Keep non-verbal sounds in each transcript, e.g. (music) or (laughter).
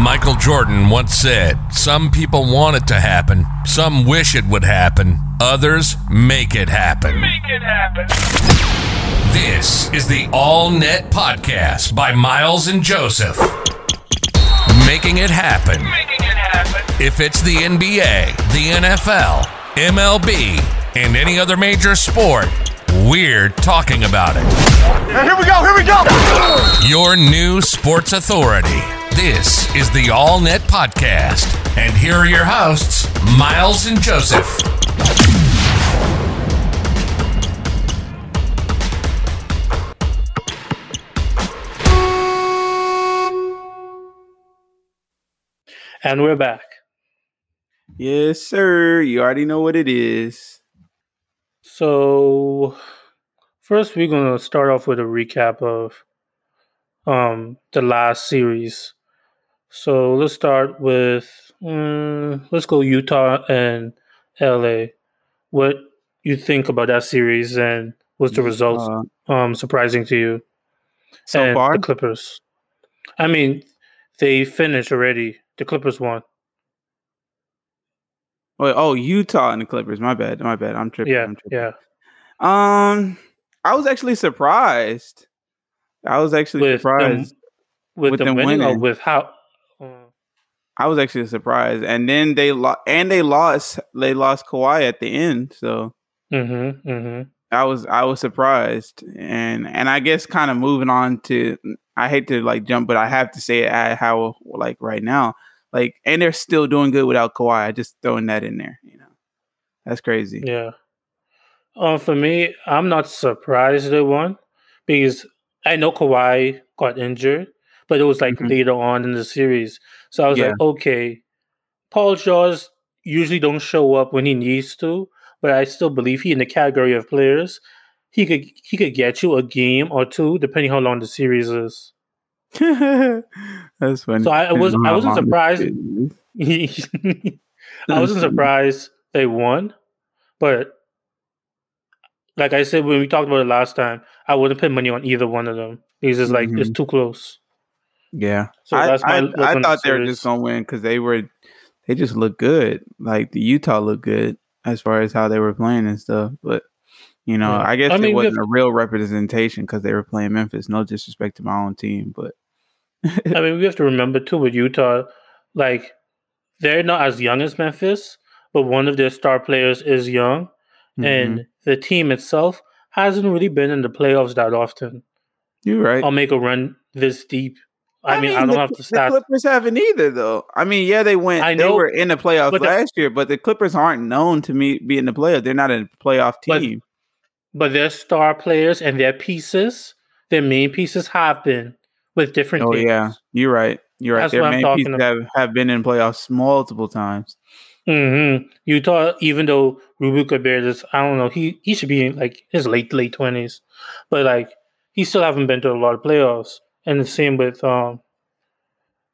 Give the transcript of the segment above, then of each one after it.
Michael Jordan once said, Some people want it to happen, some wish it would happen, others make it happen. Make it happen. This is the All Net Podcast by Miles and Joseph. Making it happen. Making it happen. If it's the NBA, the NFL, MLB, and any other major sport, we're talking about it. And here we go, here we go. Your new sports authority. This is the All Net Podcast. And here are your hosts, Miles and Joseph. And we're back. Yes, sir. You already know what it is. So first we're gonna start off with a recap of um the last series. So let's start with mm, let's go Utah and LA. What you think about that series and what's the results Uh, um surprising to you? so and far, the Clippers. I mean, they finished already. The Clippers won. Wait, oh Utah and the Clippers. My bad. My bad. I'm tripping. Yeah, I'm tripping. yeah. Um, I was actually surprised. I was actually With them- surprised. With, With them, them winning, winning. with how? I was actually surprised, and then they lost, and they lost. They lost Kawhi at the end, so mm-hmm, mm-hmm. I was I was surprised, and and I guess kind of moving on to. I hate to like jump, but I have to say it at how like right now, like, and they're still doing good without Kawhi. I just throwing that in there, you know, that's crazy. Yeah. Um, for me, I'm not surprised they won because I know Kawhi got injured, but it was like Mhm. later on in the series. So I was Yeah. like, okay, Paul George usually don't show up when he needs to, but I still believe he in the category of players. He could he could get you a game or two depending how long the series is. (laughs) That's funny. So I was- I wasn't surprised. (laughs) I wasn't surprised they won, but like I said when we talked about it last time, I wouldn't put money on either one of them because it's like it's too close. Yeah, So I, I, I thought they were just gonna win because they were they just look good. Like the Utah looked good as far as how they were playing and stuff. But you know, Yeah. I guess I it mean, we wasn't a real representation because they were playing Memphis. No disrespect to my own team, but I mean, we have to remember too with Utah, like they're not as young as Memphis, but one of their star players is young, Mhm. and the team itself hasn't really been in the playoffs that often. you're right. I'll make a run this deep. I, mean, I don't the, have to the. Clippers haven't either, though. I mean, yeah, they went. I They know, were in the playoffs the- last year, but the Clippers aren't known to me be in the playoffs. They're not a playoff team. but their star players and their pieces, their main pieces have been with different oh teams. yeah, you're right. You're right. That's Their main pieces about. have, have been in playoffs multiple times. hmm Utah, even though Rudy Gobert is, I don't know, he he should be in like his late late twenties, but like he still haven't been to a lot of playoffs. And the same with um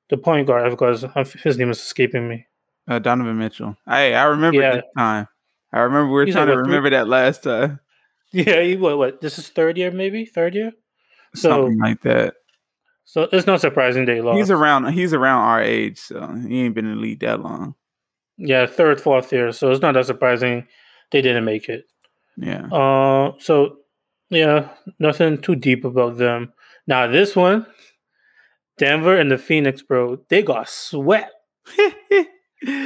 the point guard because his name is escaping me. Uh, Donovan Mitchell. Hey, I remember Yeah. this time. I remember we were He's trying like, to what, three- remember that last time. Yeah, he what what this is third year maybe third year. So Something like that. so it's not surprising they lost. He's around. He's around our age, so he ain't been in the league that long. yeah third fourth year, so it's not that surprising they didn't make it. Yeah. Uh, so yeah, nothing too deep about them. Now this one, Denver and the Phoenix, bro, they got swept. (laughs) I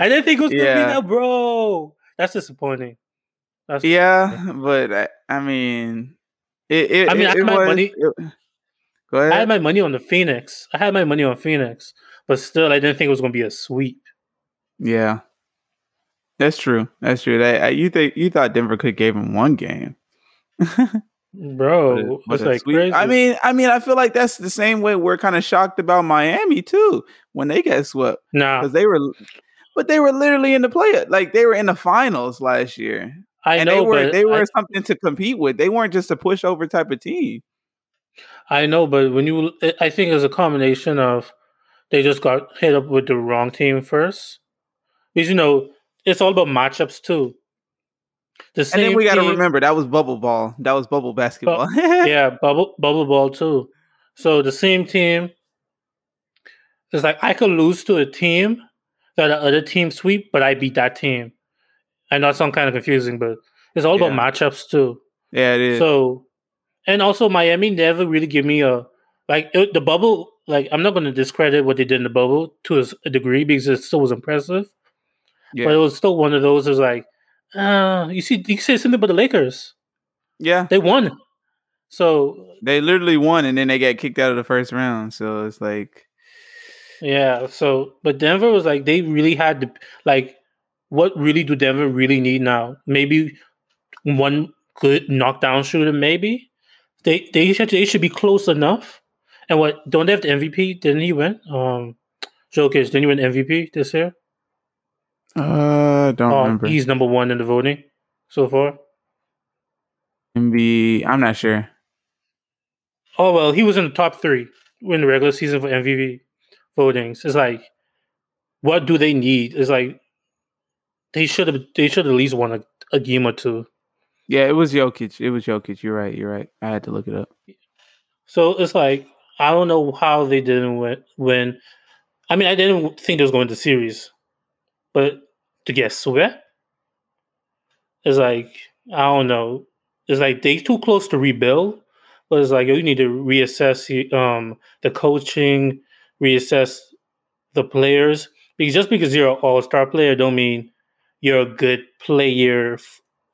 didn't think it was gonna be that, bro. That's disappointing. That's yeah, but I, I mean, it. it I mean, it, I it might was. money- it- go ahead. I had my money on the Phoenix. I had my money on Phoenix, but still, I didn't think it was gonna be a sweep. yeah, that's true. That's true. That you think you thought Denver could gave him one game. (laughs) Bro, But but it's like. I mean, I mean, I feel like that's the same way we're kind of shocked about Miami too when they got swept nah, because they were, but they were literally in the play, like they were in the finals last year, I and know, they were but they were I, something to compete with. They weren't just a pushover type of team. I know, but when you, I think it's a combination of they just got hit up with the wrong team first, because you know it's all about matchups too. The And then we got to remember that was bubble ball. That was bubble basketball. (laughs) yeah, bubble bubble ball too. So the same team It's like I could lose to a team that the other team sweep, but I beat that team. I know it sounds kind of confusing, but it's all about matchups too. Yeah, it is. So, and also Miami never really give me a like it, the bubble. Like I'm not going to discredit what they did in the bubble to a degree because it still was impressive, yeah. but it was still one of those. Is like, uh, you see, you say something about the Lakers. yeah. They won, so They literally won and then they got kicked out of the first round. So it's like yeah. So, but Denver was like they really had to like, what really do Denver really need now? Maybe one good knockdown shooter, maybe. They they should they should be close enough. And what don't they have the MVP? Didn't he win? Um Jokic, didn't he win MVP this year? Uh don't Oh, remember. he's number one in the voting so far. MB I'm not sure. Oh well, he was in the top three in the regular season for MVP votings. It's like, what do they need? It's like they should have they should at least won a, a game or two. Yeah, it was Jokic. It was Jokic. You're right. You're right. I had to look it up. So it's like I don't know how they didn't win. win. I mean, I didn't think they was going to series, but to get swept, it's like I don't know. It's like they too close to rebuild, but it's like you need to reassess the, um the coaching, reassess the players because just because you're an all star player don't mean you're a good player,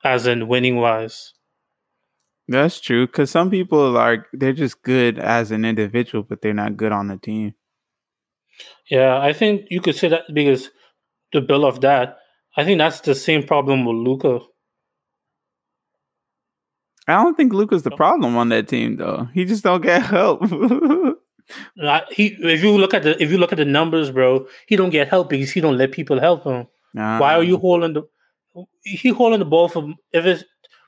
as in winning wise. That's true. Cause some people are they're just good as an individual, but they're not good on the team. Yeah, I think you could say that because to bill of that, I think that's the same problem with Luka. I don't think Luka's the problem on that team though. He just don't get help. (laughs) He, if you look at the if you look at the numbers, bro, he don't get help because he don't let people help him. Why are you holding the? He holding the ball for if it's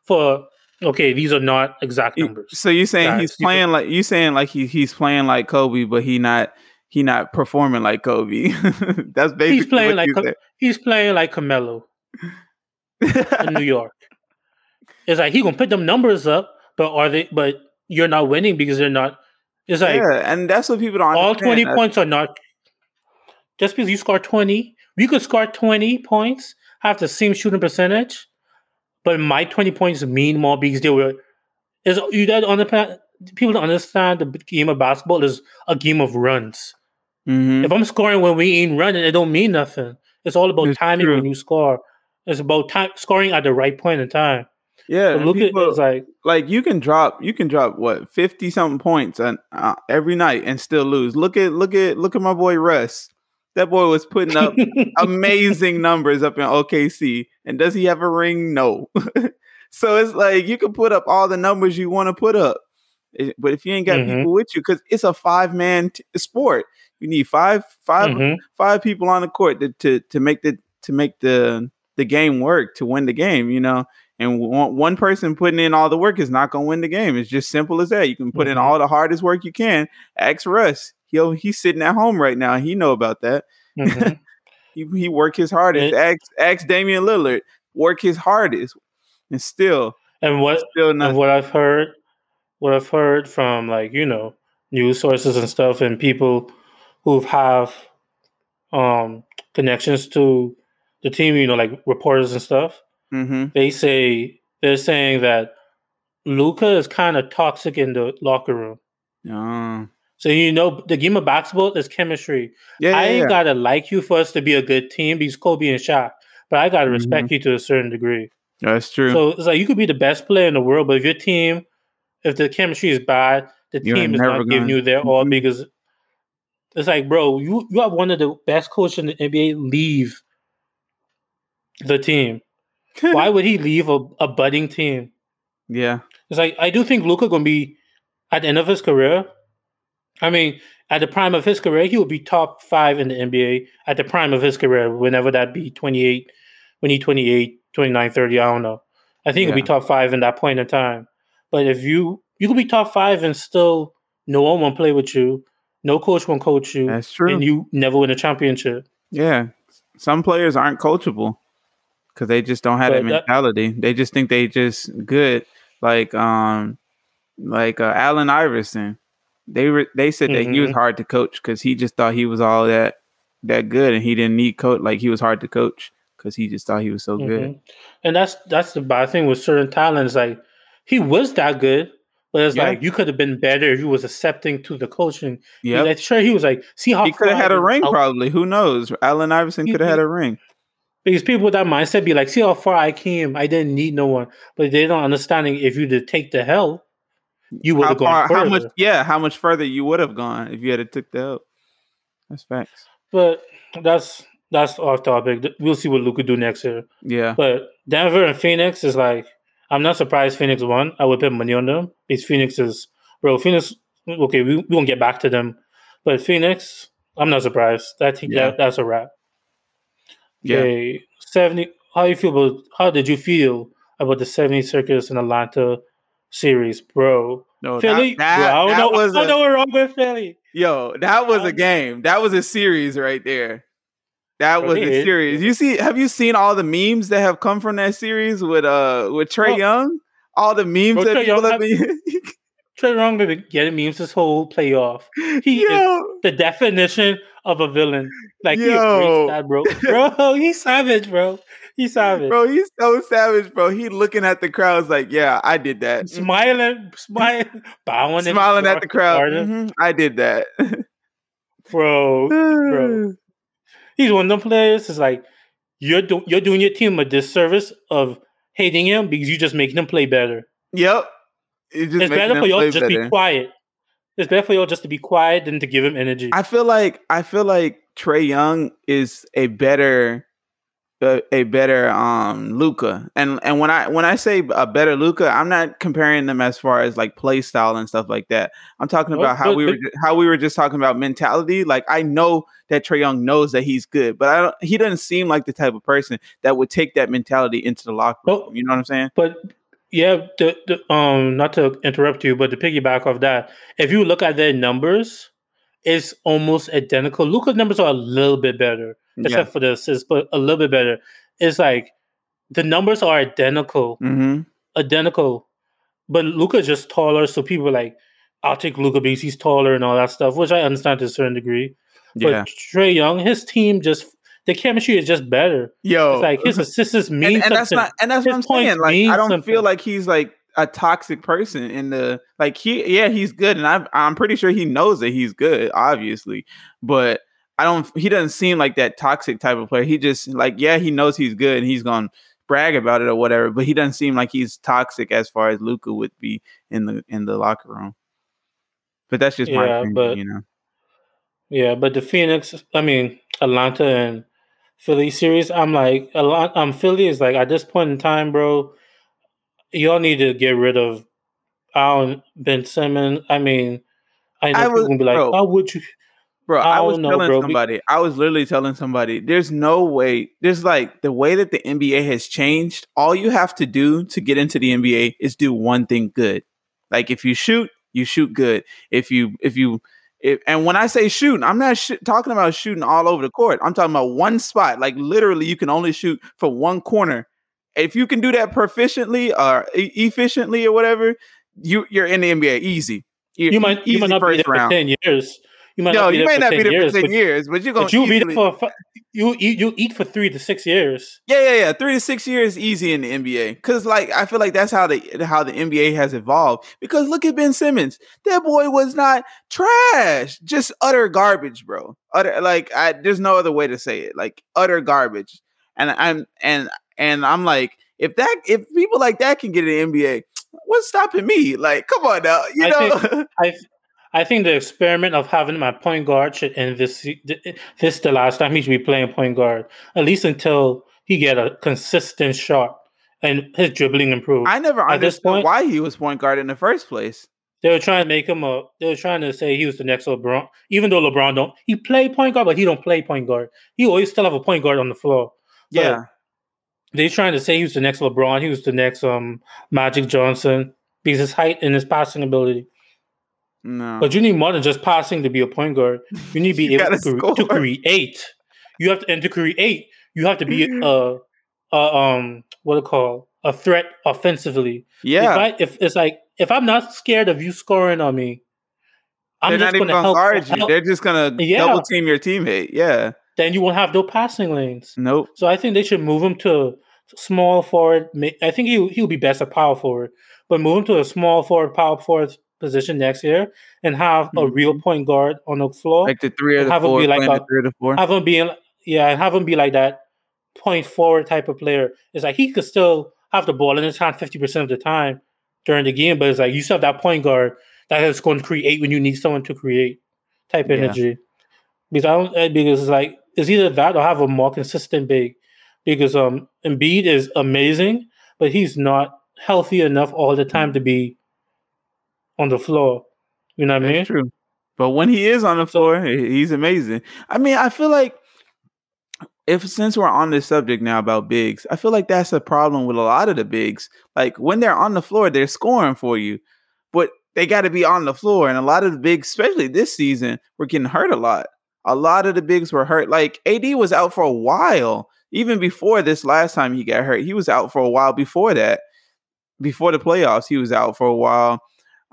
for okay. These are not exact numbers. So you're saying Guys, he's playing like you saying like he he's playing like Kobe, but he not he not performing like Kobe. (laughs) That's basically He's playing what like he's playing like Carmelo said. (laughs) in New York. It's like he gonna put them numbers up, but are they? But you're not winning because they're not. It's like yeah, and that's what people don't. all understand. 20 That's- points are not just because you score 20 you could score 20 points have the same shooting percentage but my 20 points mean more because they were is you don't understand people don't understand the game of basketball is a game of runs Mhm. if i'm scoring when we ain't running it don't mean nothing. It's all about It's timing true. when you score. It's about time scoring at the right point in time. Yeah, and look at people- it's like like you can drop you can drop what 50 something points on, uh, every night and still lose. Look at look at look at my boy russ. That boy was putting up (laughs) amazing numbers up in okc and does he have a ring? No. (laughs) So it's like you can put up all the numbers you want to put up. Eh, but if you ain't got Mhm. people with you because it's a five man t- sport you need five five Mhm. five people on the court to, to to make the to make the the game work to win the game you know? And one, one person putting in all the work is not going to win the game. It's just simple as that. You can put in Mhm. all the hardest work you can. Ask russ. He'll he's sitting at home right now. He know about that. Mhm. (laughs) he, he work his hardest. It- ask, ask damian lillard. Work his hardest. And still and what still and what I've heard, what I've heard from like you know news sources and stuff, and people who have um connections to the team, you know, like reporters and stuff, hmm they say they're saying that Luka is kind of toxic in the locker room. Oh. So you know, the game of basketball is chemistry. yeah, I yeah, ain't yeah. gotta like you for us to be a good team because Kobe and Shaq, but I gotta respect Mm-hmm. you to a certain degree. that's true So it's like you could be the best player in the world, but if your team, if the chemistry is bad, the You're team is not giving gonna- you their all Mhm. because it's like, bro, you you have one of the best coaches in the NBA leave the team. (laughs) Why would he leave a, a budding team? yeah It's like I do think Luka gonna be at the end of his career. I mean, at the prime of his career, he would be top five in the NBA at the prime of his career, whenever that be 28, when he 28, 29, 30, I don't know. I think he'll be top five in that point in time. But if you you could be top five and still no one won't play with you, no coach won't coach you, that's true and you never win a championship. Yeah, some players aren't coachable because they just don't have that But that- mentality. They just think they just good, like um, like uh, Allen Iverson. They were they said that he was Mhm. hard to coach because he just thought he was all that that good and he didn't need coach like he was hard to coach because he just thought he was so good. Mhm. And that's that's the bad thing with certain talents. Like he was that good, but it's Yeah. like you could have been better if you was accepting to the coaching. Yeah, Like, sure, he was like, see how he could have had a ring out- probably. Who knows? Allen Iverson could have had a ring. Because people with that mindset be like, see how far I came. I didn't need no one. But they don't understanding if you did take the help, you would have gone far? How much? Yeah, how much further you would have gone if you had took the help. That's facts. But that's that's off topic. We'll see what Luka do next year. Yeah, But Denver and Phoenix is like, I'm not surprised Phoenix won. I would put money on them. Because Phoenix is, bro, Phoenix, okay, we, we won't get back to them. But Phoenix, I'm not surprised. That, Yeah. that That's a wrap. yeah. Okay, 70, how you feel about, how did you feel about the 76ers in Atlanta series, bro? No, Philly, that, bro, I don't that know, was I a, don't know what's wrong with Philly. yo. That was a Um, game. That was a series right there. That was they a series. You see? Have you seen all the memes that have come from that series with uh with Trae Bro- Young? All the memes Bro, that Trae people Young have been. (laughs) Trae Young been getting memes this whole playoff. He is the definition of a villain. Like he Yo. embraced that, bro. (laughs) Bro, he's savage, bro. He's savage. bro, he's so savage, bro. He looking at the crowds like, yeah, I did that. Smiling, smiling, (laughs) bowing, Smiling at the crowd. Mhm, I did that. bro. Bro. (sighs) He's one of them players. Is like you're do- you're doing your team a disservice of hating him because you're just making him play better. Yep. It's, it's better for y'all to just better. be quiet. It's better for y'all just to be quiet than to give him energy. I feel like I feel like Trae Young is a better a, a better um Luka. And and when I when I say a better Luka, I'm not comparing them as far as like play style and stuff like that. I'm talking about how we were how we were just talking about mentality. Like I know that Trae Young knows that he's good, but I don't he doesn't seem like the type of person that would take that mentality into the locker room. You know what I'm saying? But yeah, the, the um not to interrupt you, but to piggyback off that, if you look at their numbers, it's almost identical. Luka's numbers are a little bit better, except for the assists, but a little bit better. It's like the numbers are identical, Mm-hmm. identical, but Luka's just taller, so people are like, I'll take Luka because he's taller and all that stuff, which I understand to a certain degree. Yeah. But Trae Young, his team just the chemistry is just better. Yo. It's like his (laughs) assists mean and, and that's not and that's His what I'm saying. Like I don't something. feel like he's like a toxic person in the like he yeah he's good and I I'm pretty sure he knows that he's good obviously but I don't he doesn't seem like that toxic type of player he just like yeah he knows he's good and he's gonna brag about it or whatever but he doesn't seem like he's toxic as far as Luka would be in the in the locker room but that's just my opinion but- you know Yeah, but the Phoenix, I mean Atlanta and Philly series, I'm like, a lot. Um, Philly is like at this point in time, bro. Y'all need to get rid of Allen Ben Simmons. I mean, I know I was- gonna be like, bro. "How would you?" Bro, I I, was know, telling bro, somebody, I was literally telling somebody, there's no way, there's like the way that the NBA has changed. All you have to do to get into the NBA is do one thing good. Like if you shoot, you shoot good. If you, if you, if, and when I say shooting, I'm not sh- talking about shooting all over the court. I'm talking about one spot. Like literally, you can only shoot for one corner. If you can do that proficiently or efficiently or whatever, you you're in the NBA easy. You're You might, you might not be there for ten years. You might no, not be you there may not 10 be there years, for ten but, years, but you're gonna. but you'll be there for you eat you eat for three to six years. yeah, yeah, yeah. Three to six years easy in the NBA because, like, I feel like that's how the how the NBA has evolved. Because look at Ben Simmons, that boy was not trash, just utter garbage, bro. Utter like, I there's no other way to say it, like utter garbage. And I'm and and I'm like, if that if people like that can get in the NBA, what's stopping me? Like, come on now, you I know. (laughs) I I think the experiment of having my point guard should end this. This the last time he should be playing point guard, at least until he get a consistent shot and his dribbling improved. I never At this understood point- why he was point guard in the first place. they were trying to make him a. They were trying to say he was the next LeBron, even though LeBron don't. He play point guard, but he don't play point guard. He always still have a point guard on the floor. But Yeah, they trying to say he was the next LeBron. He was the next um Magic Johnson because his height and his passing ability. no. But you need more than just passing to be a point guard. You need to be (laughs) You able gotta cre- to create. You have to and to create. You have to be (laughs) a, a um what it call a threat offensively. yeah, If I if it's like if I'm not scared of you scoring on me, I'm They're just not even gonna gonna help, guard you. help- They're just gonna Yeah. double team your teammate. Yeah. Then you won't have no passing lanes. Nope. So I think they should move him to small forward. I think he he'll be best at power forward, but move him to a small forward, power forward position next year, and have a real point guard on the floor. Like the three or the Have him be like a- three or the four. have him being yeah, and have him be like that point forward type of player. It's like he could still have the ball in his hand fifty percent of the time during the game, but it's like you still have that point guard that is going to create when you need someone to create type Yeah. energy. Because I don't uh, because it's like it's either that or have a more consistent big. Because um Embiid is amazing, but he's not healthy enough all the time to be on the floor. You know what I mean? True. But when he is on the floor, he's amazing. I mean, I feel like if since we're on this subject now about bigs, I feel like that's a problem with a lot of the bigs. Like when they're on the floor, they're scoring for you, but they got to be on the floor. And a lot of the bigs, especially this season, were getting hurt a lot. A lot of the bigs were hurt. Like AD was out for a while, even before this last time he got hurt. He was out for a while before that. Before the playoffs, he was out for a while.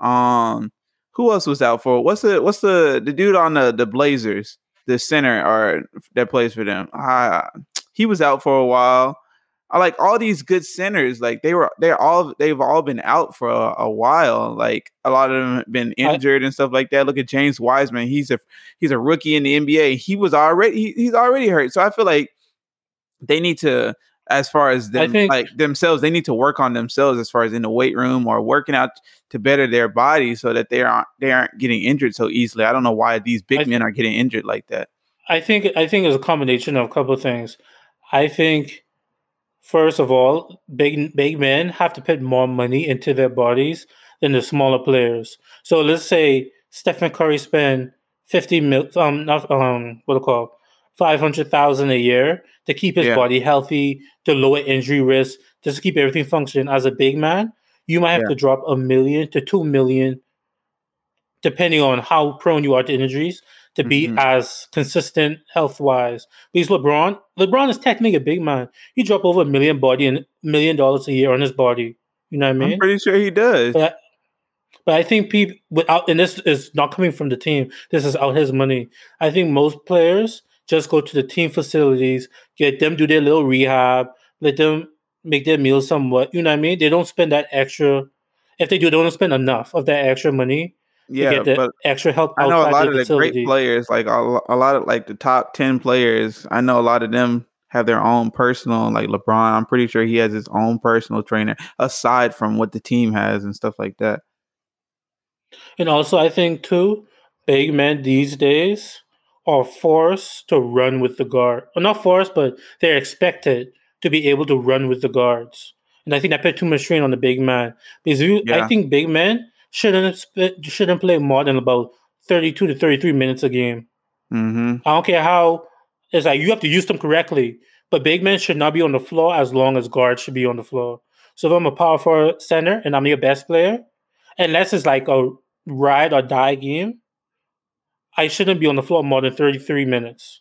Um, who else was out for? What's the what's the the dude on the the Blazers, the center or that plays for them? Uh, he was out for a while. I like all these good centers. Like they were, they're all they've all been out for a, a while. Like a lot of them have been I- injured and stuff like that. Look at James Wiseman. He's a he's a rookie in the NBA. He was already he, he's already hurt. So I feel like they need to, as far as them think- like themselves, they need to work on themselves as far as in the weight room or working out to better their body so that they aren't they aren't getting injured so easily. I don't know why these big I men are getting injured like that. I think I think it's a combination of a couple of things. I think first of all, big big men have to put more money into their bodies than the smaller players. So let's say Stephen Curry spend fifty mil um not um what do call five hundred thousand a year to keep his Yeah. body healthy, to lower injury risk, just to keep everything functioning. As a big man, you might have Yeah. to drop a million to two million, depending on how prone you are to injuries, to be Mhm. as consistent health wise. Because LeBron, LeBron is technically a big man. He drop over a million body and million dollars a year on his body. You know what I mean? I'm pretty sure he does. But but I think people without and this is not coming from the team. This is out his money. I think most players just go to the team facilities, get them do their little rehab, let them make their meals somewhat. You know what I mean? They don't spend that extra. If they do, they don't spend enough of that extra money yeah, but extra help. I know a lot of the facility. great players, like a, a lot of like the top ten players. I know a lot of them have their own personal, like LeBron. I'm pretty sure he has his own personal trainer aside from what the team has and stuff like that. And also, I think too, big men these days are forced to run with the guard. Well, not forced, but they're expected to be able to run with the guards. And I think that put too much strain on the big man because you, Yeah. I think big men shouldn't shouldn't play more than about thirty-two to thirty-three minutes a game. Mm-hmm. I don't care how it's like you have to use them correctly, but big men should not be on the floor as long as guards should be on the floor. So if I'm a power forward center and I'm your best player, unless it's like a ride or die game, I shouldn't be on the floor more than 33 minutes.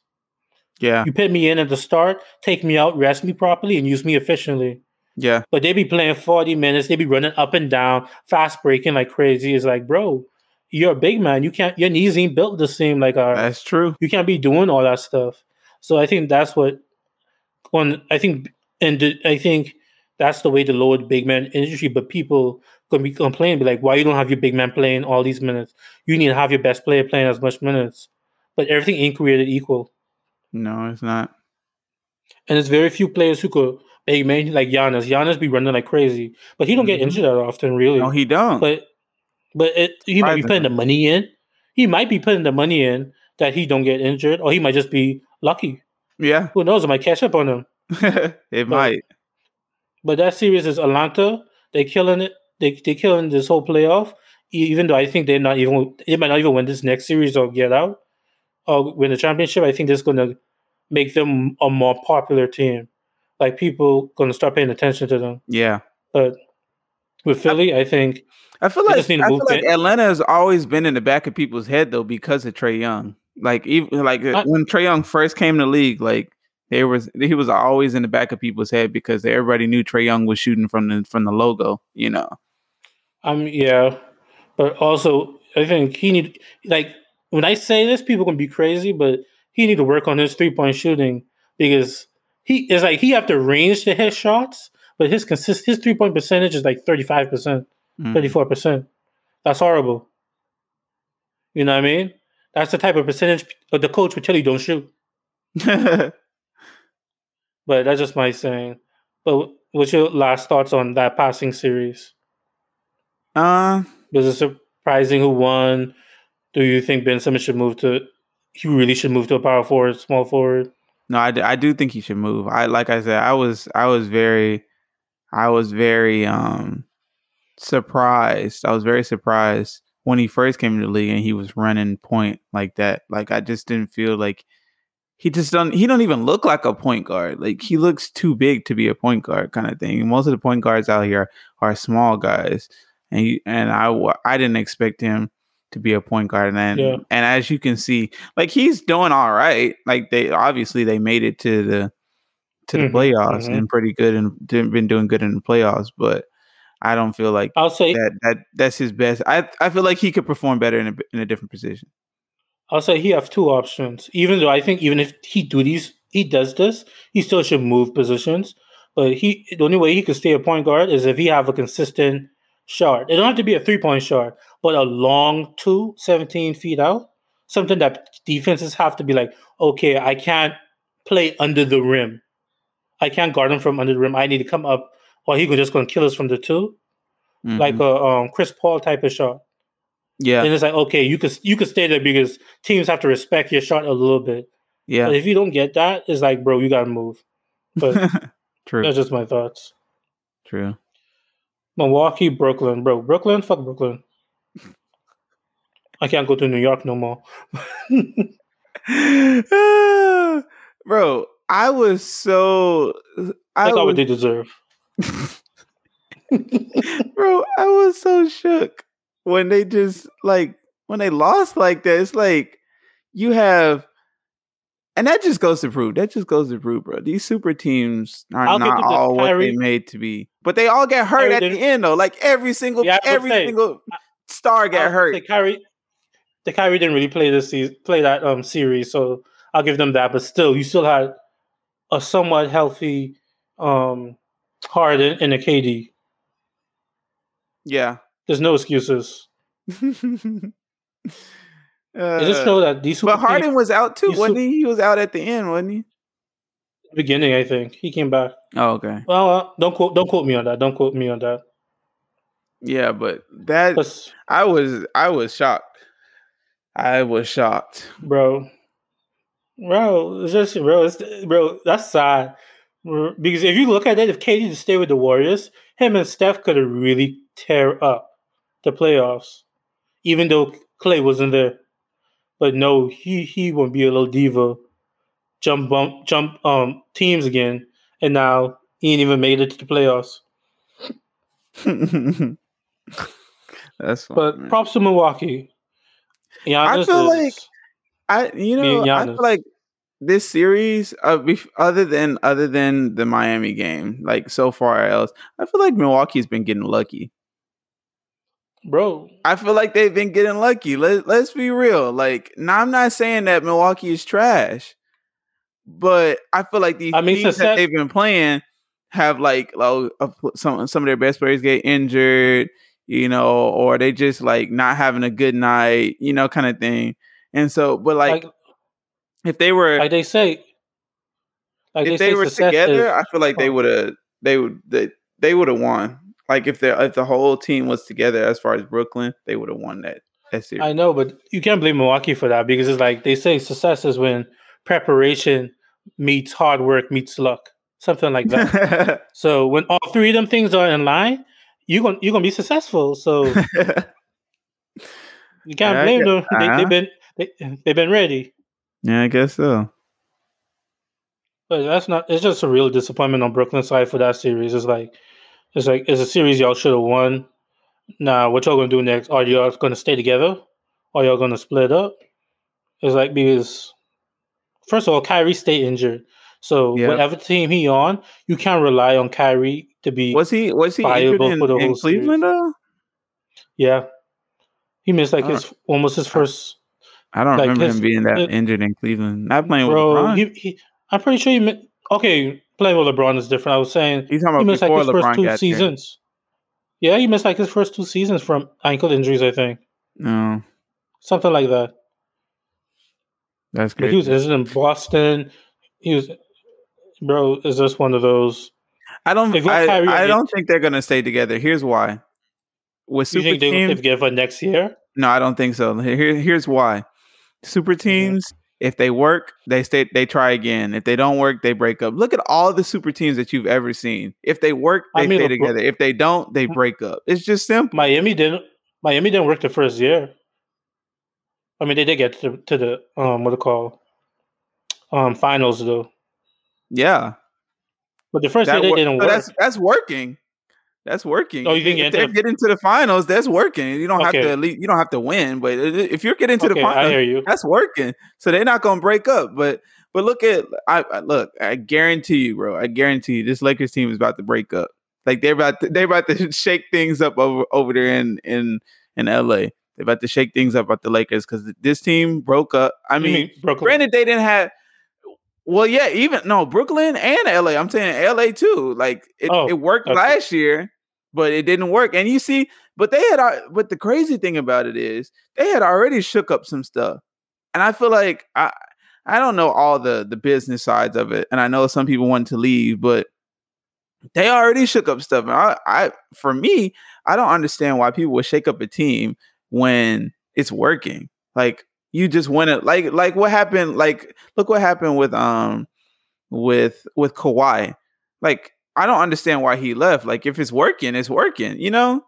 Yeah, You put me in at the start, take me out, rest me properly, and use me efficiently. Yeah, But they be playing 40 minutes, they be running up and down, fast breaking like crazy. It's like, bro, you're a big man. You can't your knees ain't built the same like ours that's true. you can't be doing all that stuff. So I think that's what when I think and the, I think that's the way to lower the big man industry. But people gonna be complaining, be like, why you don't have your big man playing all these minutes? You need to have your best player playing as much minutes. But everything ain't created equal. No, it's not. And there's very few players who could big man like Giannis. Giannis be running like crazy. But he don't get Mhm. injured that often, really. No, he don't. but but it, he might be putting the money in. He might be putting the money in that he don't get injured, or he might just be lucky. yeah, Who knows? It might catch up on him. (laughs) it might. But that series is Atlanta. They killing it. They they killing this whole playoff. Even though I think they're not even they might not even win this next series or get out or win the championship. I think this is gonna make them a more popular team. Like people gonna start paying attention to them. Yeah. But with Philly, I think I feel like just need to I feel like. Atlanta has always been in the back of people's head though because of Trae Young. Like even like uh, I- when Trae Young first came to the league, like there was he was always in the back of people's head because everybody knew Trae Young was shooting from the from the logo. You know. I'm yeah. But also I think he need like when I say this, people gonna be crazy, but he need to work on his three point shooting because he is like he have to range to hit shots, but his consist his three point percentage is like thirty five percent, Mhm. thirty four percent. That's horrible. You know what I mean? That's the type of percentage the coach would tell you don't shoot. (laughs) But that's just my saying. But what's your last thoughts on that passing series? uh, Was it surprising who won? Do you think Ben Simmons should move to? He really should move to a power forward, small forward. No, I, I do think he should move. I like I said, I was I was very, I was very um surprised. I was very surprised when he first came to the league and he was running point like that. Like I just didn't feel like he just don't he don't even look like a point guard. Like he looks too big to be a point guard kind of thing. Most of the point guards out here are small guys, and he, and I I didn't expect him to be a point guard. And then, Yeah. and as you can see, like he's doing all right. Like they obviously they made it to the to the Mhm, playoffs mhm. and pretty good and been doing good in the playoffs, but. I don't feel like I'll say that that that's his best. I I feel like he could perform better in a in a different position. I'll say he have two options. Even though I think even if he do these, he does this, he still should move positions. But he the only way he could stay a point guard is if he have a consistent shot. It don't have to be a three point shot, but a long two, 17 feet out. Something that defenses have to be like, okay, I can't play under the rim. I can't guard him from under the rim. I need to come up, or he could just gonna kill us from the 2 like Mhm. a um, Chris Paul type of shot. yeah, And it's like, okay, you could you could stay there because teams have to respect your shot a little bit. yeah, But if you don't get that, it's like, bro, you gotta move. But (laughs) true, that's just my thoughts. true. Milwaukee, Brooklyn, bro. Brooklyn, fuck Brooklyn. I can't go to New York no more. (laughs) Bro, I was so I got what they deserve. (laughs) bro, I was so shook when they just like when they lost like that. It's like you have and that just goes to prove that just goes to prove, bro. These super teams are I'll not all what they made to be. But they all get hurt Kyrie at the didn't- end though. Like every single Yeah, every saying, single star get hurt. say Kyrie, the Kyrie didn't really play this season, play that um series, so I'll give them that. But still, you still had a somewhat healthy um Harden and a KD. Yeah. There's no excuses. (laughs) It just Uh, shows that these but Harden was out too, wasn't he? He was out at the end, wasn't he? beginning, I think he came back. Oh, okay. Well, uh, don't quote don't quote me on that. Don't quote me on that. Yeah, but that I was I was shocked. I was shocked. bro, bro, it's just bro, it's, bro. That's sad. Because if you look at it, if KD to stay with the Warriors, him and Steph could have really tear up the playoffs, even though Clay wasn't there. But no, he he won't be a little diva, jump bump jump um teams again, and now he ain't even made it to the playoffs. (laughs) That's fine, But man. props to Milwaukee. Giannis feel is- like- I you know I feel like this series uh, other than other than the Miami game like so far else I feel like Milwaukee's been getting lucky. Bro. I feel like they've been getting lucky. Let Let's be real. Like, now I'm not saying that Milwaukee is trash, but I feel like these I mean, teams that they've been playing have like uh, some some of their best players get injured, you know, or they just like not having a good night, you know, kind of thing. And so, but like, Like, if they were like they say, like if they, they, were together, is- I feel like they oh. would have they would they, they would have won. Like if the if the whole team was together as far as Brooklyn, they would have won that that series. I know, but you can't blame Milwaukee for that because it's like they say success is when preparation meets hard work meets luck, something like that. (laughs) so when all three of them things are in line, you gonna you're gonna be successful. So (laughs) you can't blame get- them. Uh-huh. they've been they, they've been ready. yeah, I guess so. But that's not. It's just a real disappointment on Brooklyn side for that series. It's like, it's like it's a series y'all should have won. Now, what y'all gonna do next? Are y'all gonna stay together? Or y'all gonna split up? It's like because first of all, Kyrie stayed injured, so Yeah. whatever team he on, you can't rely on Kyrie to be. Was he was he injured Viable in, for the in whole. Cleveland though? yeah, He missed like his almost his first. I don't Like remember his- him being that it- injured in Cleveland. Not playing with Bro, LeBron. he, he, I'm pretty sure he okay. Playing with LeBron is different. I was saying He's talking he missed like his first two got there. seasons. Yeah, he missed like his first two seasons from ankle injuries. I think No, something like that. that's But he was is in Boston. He was, bro. Is this one of those? I don't. I, Kyrie, I I don't think they're gonna stay together. Here's why. With You super think they teams, give for next year? no, I don't think so. Here, here's why. Super mm-hmm. teams, if they work, they stay. They try again. If they don't work, they break up. Look at all the super teams that you've ever seen. If they work, I they mean, stay together. If they don't, they break up. It's just simple. Miami didn't. Miami didn't work the first year. I mean, they did get to, to the um what do you call um finals though. Yeah, But the first that year they wor- didn't so work. that's that's working. That's working. Oh, you think if they're into the- getting to the finals, that's working. You don't have to. You don't have to win, but if you're getting to the okay, I finals, hear you. that's working. So they're not gonna break up. But but look at I, I look. I guarantee you, bro. I guarantee you, this Lakers team is about to break up. Like they're about to, they're about to (laughs) shake things up over over there in in in LA. They're about to shake things up about the Lakers because this team broke up. I mean, Brooklyn. granted they didn't have. Well, yeah, even no Brooklyn and LA. I'm saying LA too. Like it, Oh, it worked okay. last year, but it didn't work. And you see, but they had. al- But the crazy thing about it is they had already shook up some stuff, and I feel like I I don't know all the the business sides of it, and I know some people wanted to leave, but they already shook up stuff. And I, I for me, I don't understand why people would shake up a team when it's working. Like you just win it. Like like what happened? Like look what happened with um with with Kawhi. Like I don't understand why he left. Like if it's working, it's working. You know.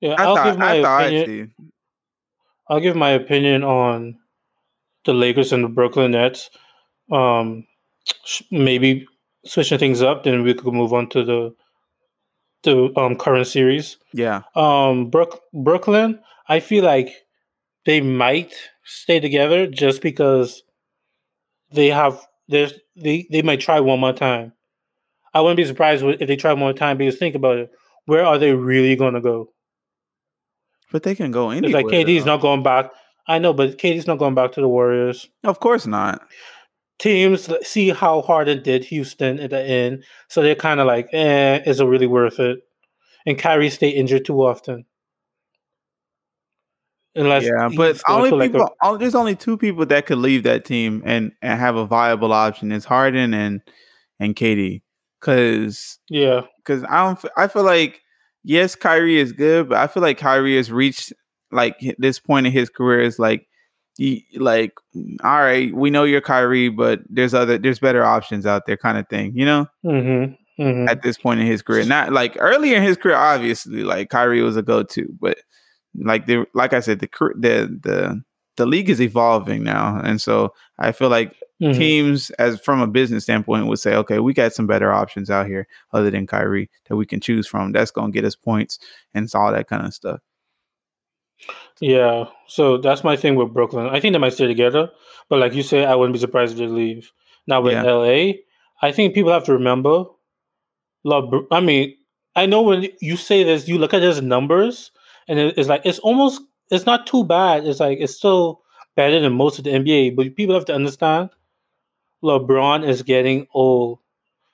yeah, I I'll thought give my I thought opinion. I'll give my opinion on the Lakers and the Brooklyn Nets. Um, maybe switching things up, then we could move on to the the um current series. yeah. Um, Brook Brooklyn, I feel like they might stay together just because they have there's they they might try one more time. I wouldn't be surprised if they try one more time because think about it. Where are they really going to go? But they can go anywhere. It's like KD's not going back. I know, but KD's not going back to the Warriors. Of course not. Teams see how Harden did Houston at the end, so they're kind of like, eh, is it really worth it? And Kyrie stay injured too often. Unless yeah, but only to, like, a- people. oh, there's only two people that could leave that team and and have a viable option. It's Harden and and KD. Because yeah, because I don't. I feel like yes, Kyrie is good, but I feel like Kyrie has reached like this point in his career is like, he, like all right, we know you're Kyrie, but there's other there's better options out there, kind of thing. You know, mm-hmm, mm-hmm. at this point in his career, not like earlier in his career, obviously, like Kyrie was a go to, but like the like I said, the the the the league is evolving now, and so I feel like Mhm. teams as from a business standpoint would say, okay, we got some better options out here other than Kyrie that we can choose from. That's gonna get us points and all that kind of stuff. Yeah, so that's my thing with Brooklyn. I think they might stay together, but like you say, I wouldn't be surprised if they leave. Now with Yeah. LA, I think people have to remember. Love, I mean, I know when you say this, you look at his numbers, and it's like it's almost it's not too bad. It's like it's still better than most of the NBA, but people have to understand. LeBron is getting old.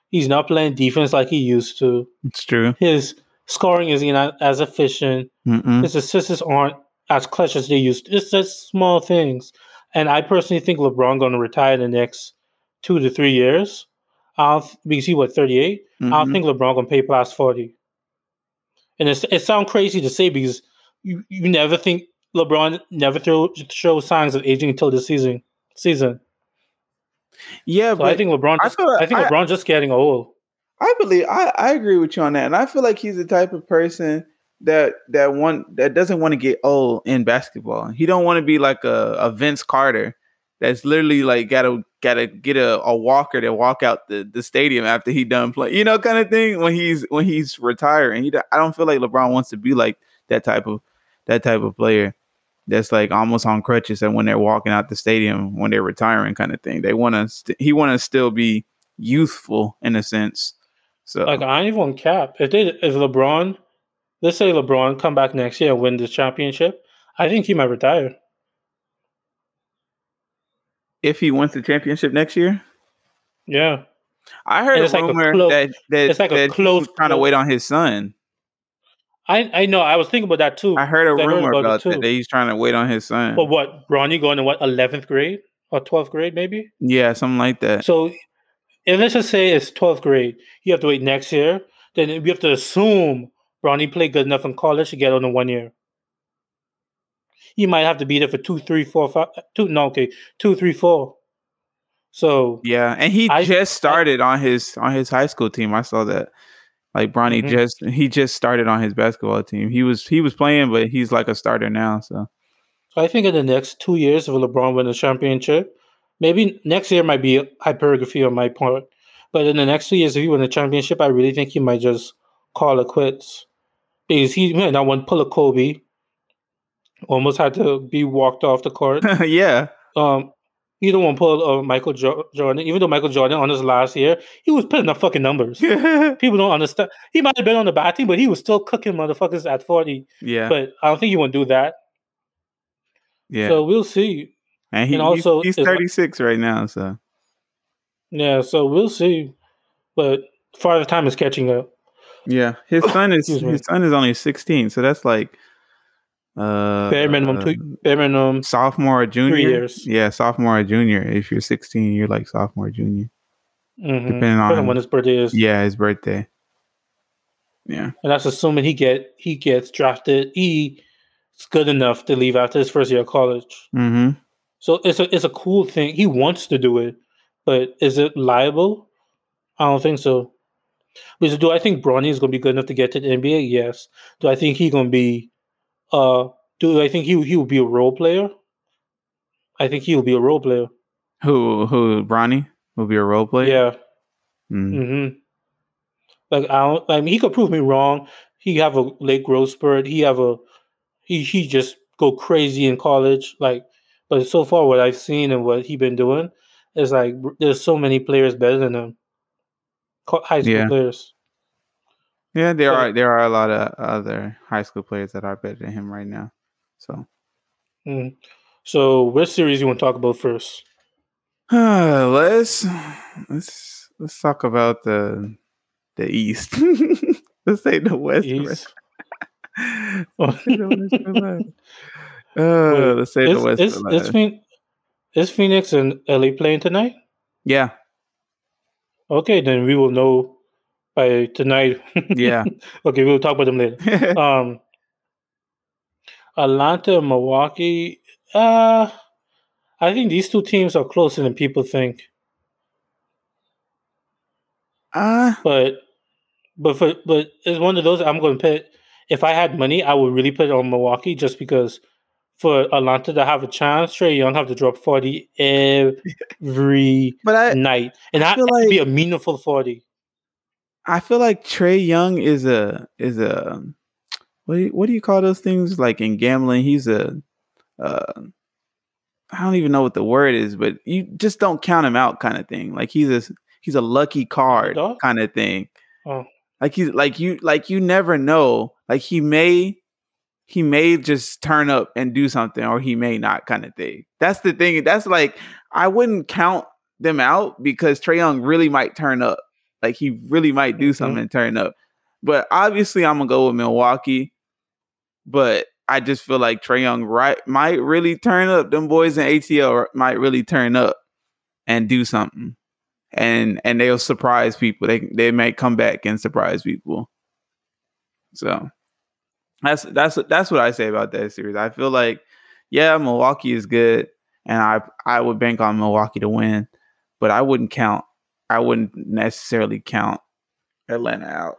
He's not playing defense like he used to. It's true. His scoring is not as efficient. Mm-mm. His assists aren't as clutch as they used. to. It's just small things. And I personally think LeBron going to retire in the next two to three years. I don't, because he what thirty eight. I don't think LeBron going to pay past forty. And it's, it sounds crazy to say because you, you never think LeBron never throw, show signs of aging until this season. Season. Yeah, So but I think LeBron. I Just, I, think I- LeBron's just getting old. I believe I, I agree with you on that, and I feel like he's the type of person that that one that doesn't want to get old in basketball. He don't want to be like a, a Vince Carter that's literally like gotta gotta get a, a walker to walk out the, the stadium after he done play, you know, kind of thing. When he's when he's retiring, he I don't feel like LeBron wants to be like that type of that type of player that's like almost on crutches and when they're walking out the stadium when they're retiring kind of thing. They want to st- he want to still be youthful in a sense. So Like I ain't even cap. If they if LeBron let's say LeBron come back next year and win this championship, I think he might retire. If he wins the championship next year, Yeah. I heard And a it's like a close- that that, it's like a that he close trying to wait on his son. I I know. I was thinking about that too. I heard a I heard rumor about about that, that he's trying to wait on his son. But what, Bronny going to what, 11th grade or 12th grade maybe? yeah, something like that. So if let's just say it's 12th grade, you have to wait next year, then we have to assume Bronny played good enough in college to get on the one year. He might have to be there for two, three, four, five, uh, two, no, okay, two, three, four. So Yeah, and he I- just started on his on his high school team. I saw that. Like Bronny Mhm. just he just started on his basketball team. He was he was playing, but he's like a starter now. So I think in the next two years, if LeBron wins a championship, maybe next year might be hypergraphy on my part. But in the next two years, if he win a championship, I really think he might just call it quits. Because he man not want to pull a Kobe. Almost had to be walked off the court. (laughs) yeah, Um, he don't want to pull uh, Michael jo- Jordan. Even though Michael Jordan on his last year, he was putting up fucking numbers. (laughs) People don't understand. He might have been on the bad team, but he was still cooking motherfuckers at 40. yeah, But I don't think he want to do that. yeah. So we'll see. and he, and also he's, he's it's- 36 right now. So Yeah, so we'll see. But Father Time is catching up. yeah, his son is his son is only 16. So that's like uh Bare minimum, two, bare minimum. sophomore or junior. years. Yeah, sophomore or junior. If you're 16, you're like sophomore or junior. mhm. Depending on when his birthday is, yeah, his birthday. Yeah. and that's assuming he get he gets drafted. He is good enough to leave after his first year of college. Mm-hmm. So it's a it's a cool thing. He wants to do it, but is it liable? I don't think so. Because do I think Bronny is going to be good enough to get to the NBA? Yes. Do I think he's going to be? Uh, do I think he he will be a role player? I think he will be a role player. Who who Bronny will be a role player? Yeah. Mm. hmm Like I don't. I mean, he could prove me wrong. He have a late growth spurt. He have a. He he just go crazy in college. Like, but so far what I've seen and what he been doing is like there's so many players better than him. High school Yeah. players. Yeah, there are there are a lot of other high school players that are better than him right now. So Mm. So, which series you want to talk about first? (sighs) let's let's let's talk about the the East. (laughs) let's say the West. East. Let's say the West. Uh, let's say the West. for is. Is Phoenix and LA playing tonight? yeah, Okay, then we will know by tonight. yeah. (laughs) okay, we'll talk about them later. (laughs) um Atlanta Milwaukee. Uh I think these two teams are closer than people think. uh, But but for but it's one of those I'm gonna put if I had money, I would really put it on Milwaukee just because for Atlanta to have a chance, Trae Young have to drop 40 every (laughs) I night. And I that feel would be a meaningful 40. I feel like Trae Young is a is a what do you, what do you call those things like in gambling? He's a uh, I don't even know what the word is, but you just don't count him out kind of thing. Like he's a he's a lucky card kind of thing. Oh. Like he's like you like you never know. Like he may he may just turn up and do something or he may not kind of thing. That's the thing. That's like I wouldn't count them out because Trae Young really might turn up. Like he really might do Mhm. something and turn up. But obviously I'm gonna go with Milwaukee. But I just feel like Trae Young right might really turn up. Them boys in ATL might really turn up and do something. And and they'll surprise people. They they may come back and surprise people. So that's that's that's what I say about that series. I feel like yeah, Milwaukee is good, and I I would bank on Milwaukee to win, but I wouldn't count. I wouldn't necessarily count Atlanta out.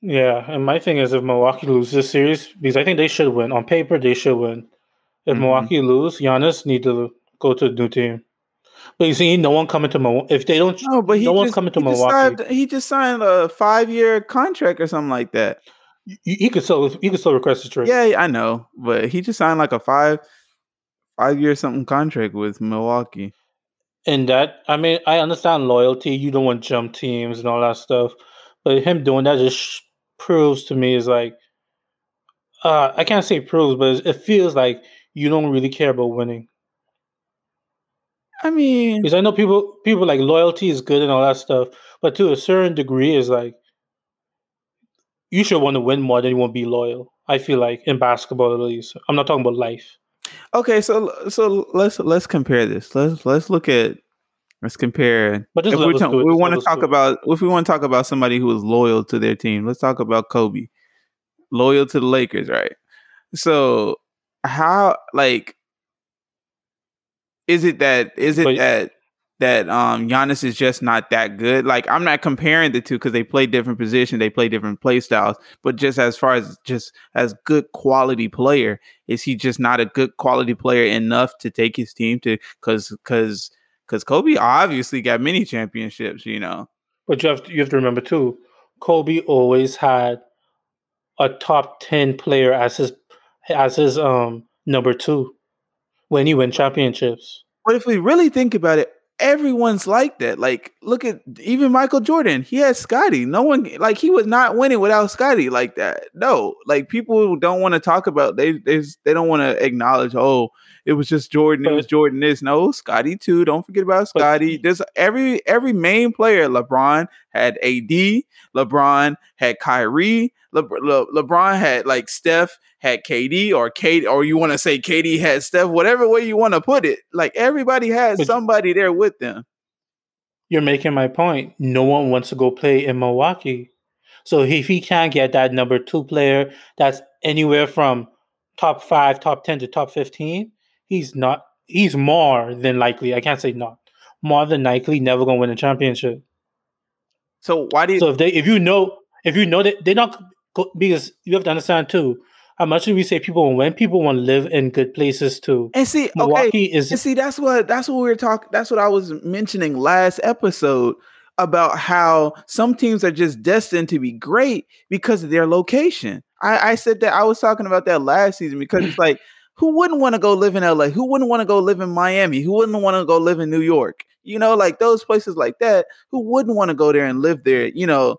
Yeah, and my thing is if Milwaukee loses this series, because I think they should win. On paper, they should win. If Mhm. Milwaukee lose, Giannis need to go to a new team. But you see, no one coming to Milwaukee. If they don't, No, but he no one's coming to he just Milwaukee. signed, he just signed a five year contract or something like that. he, he could still he could still request a trade. Yeah, I know, but he just signed like a five five year something contract with Milwaukee. And that, I mean, I understand loyalty. You don't want jump teams and all that stuff, but him doing that just proves to me is like, uh, I can't say proves, but it feels like you don't really care about winning. I mean, Because I know people people like loyalty is good and all that stuff, but to a certain degree is like you should want to win more than you want to be loyal. I feel like in basketball at least. I'm not talking about life. Okay, so so let's let's compare this. Let's let's look at let's compare. But If we, level's talk, we want to talk good. about if we want to talk about somebody who is loyal to their team, let's talk about Kobe, loyal to the Lakers, right? So how like is it that is it But- that that um Giannis is just not that good? Like I'm not comparing the two because they play different positions, they play different play styles, but just as far as just as good quality player, is he just not a good quality player enough to take his team to because because because Kobe obviously got many championships, you know. But you have to, you have to remember too, Kobe always had a top ten player as his as his um number two when he win championships. But if we really think about it, everyone's like that. Like, look at even Michael Jordan. He had Scotty. No one like he was not winning without Scotty like that. No, like people don't want to talk about. They they they don't want to acknowledge. Oh, it was just Jordan. It was Jordan. This no Scotty too. Don't forget about Scotty. There's every every main player. LeBron had AD. LeBron had Kyrie. Le- Le- LeBron had like Steph had KD or Kate or you want to say KD had Steph, whatever way you want to put it. Like everybody has But- somebody there with them. You're making my point. No one wants to go play in Milwaukee. So if he can't get that number two player that's anywhere from top five, top ten to top fifteen, he's not he's more than likely. I can't say not. More than likely never gonna win a championship. So why do you So if they if you know if you know that they're not because you have to understand too, how much do we say people when people want to live in good places too? and see okay Milwaukee is And see, that's what that's what we were talking. That's what I was mentioning last episode about how some teams are just destined to be great because of their location. I, I said that I was talking about that last season because it's like, (laughs) who wouldn't want to go live in LA? Who wouldn't want to go live in Miami? Who wouldn't want to go live in New York? You know, like those places like that. Who wouldn't want to go there and live there? You know,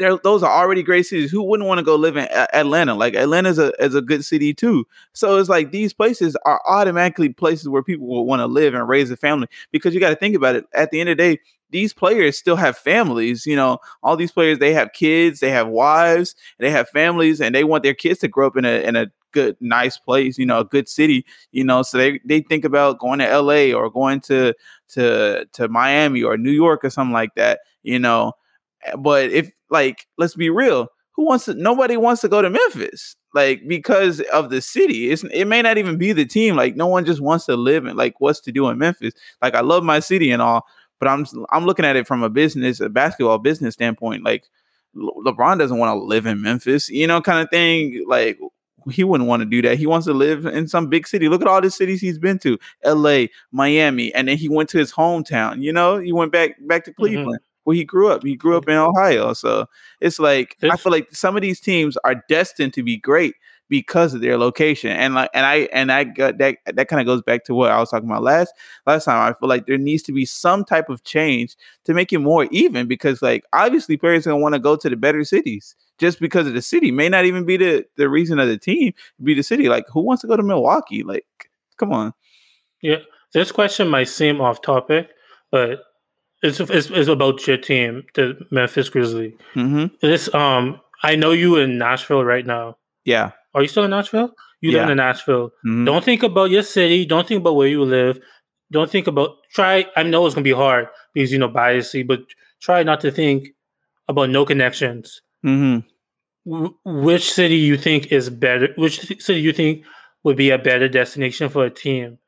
Eh, those are already great cities. Who wouldn't want to go live in A- Atlanta? Like Atlanta's a is a good city too. So it's like these places are automatically places where people will want to live and raise a family because you got to think about it. At the end of the day, these players still have families. You know, all these players they have kids, they have wives, they have families, and they want their kids to grow up in a in a good, nice place. You know, a good city. You know, so they they think about going to L.A. or going to to to Miami or New York or something like that. You know, Eh, but if like let's be real who wants to nobody wants to go to memphis like because of the city it's it may not even be the team like no one just wants to live in like what's to do in memphis like i love my city and all but i'm i'm looking at it from a business a basketball business standpoint like Le- lebron doesn't want to live in memphis you know kind of thing like he wouldn't want to do that. He wants to live in some big city. Look at all the cities he's been to: L.A., Miami, and then he went to his hometown. You know, he went back back to mm-hmm. Cleveland where he grew up. He grew up in Ohio. So it's like I feel like some of these teams are destined to be great because of their location. And like and I and I got that that kind of goes back to what I was talking about last last time. I feel like there needs to be some type of change to make it more even because like obviously players are gonna want to go to the better cities just because of the city. May not even be the the reason of the team, be the city. Like who wants to go to Milwaukee? Like come on. Yeah, this question might seem off topic, but it's it's, it's about your team, the Memphis Grizzlies. hmm This um, I know you in Nashville right now. Yeah. Are you still in Nashville? You live Yeah. in Nashville. Mhm. Don't think about your city. Don't think about where you live. Don't think about try. I know it's gonna be hard because you know biasy, but try not to think about no connections. Mhm. Wh- which city you think is better? Which city you think would be a better destination for a team?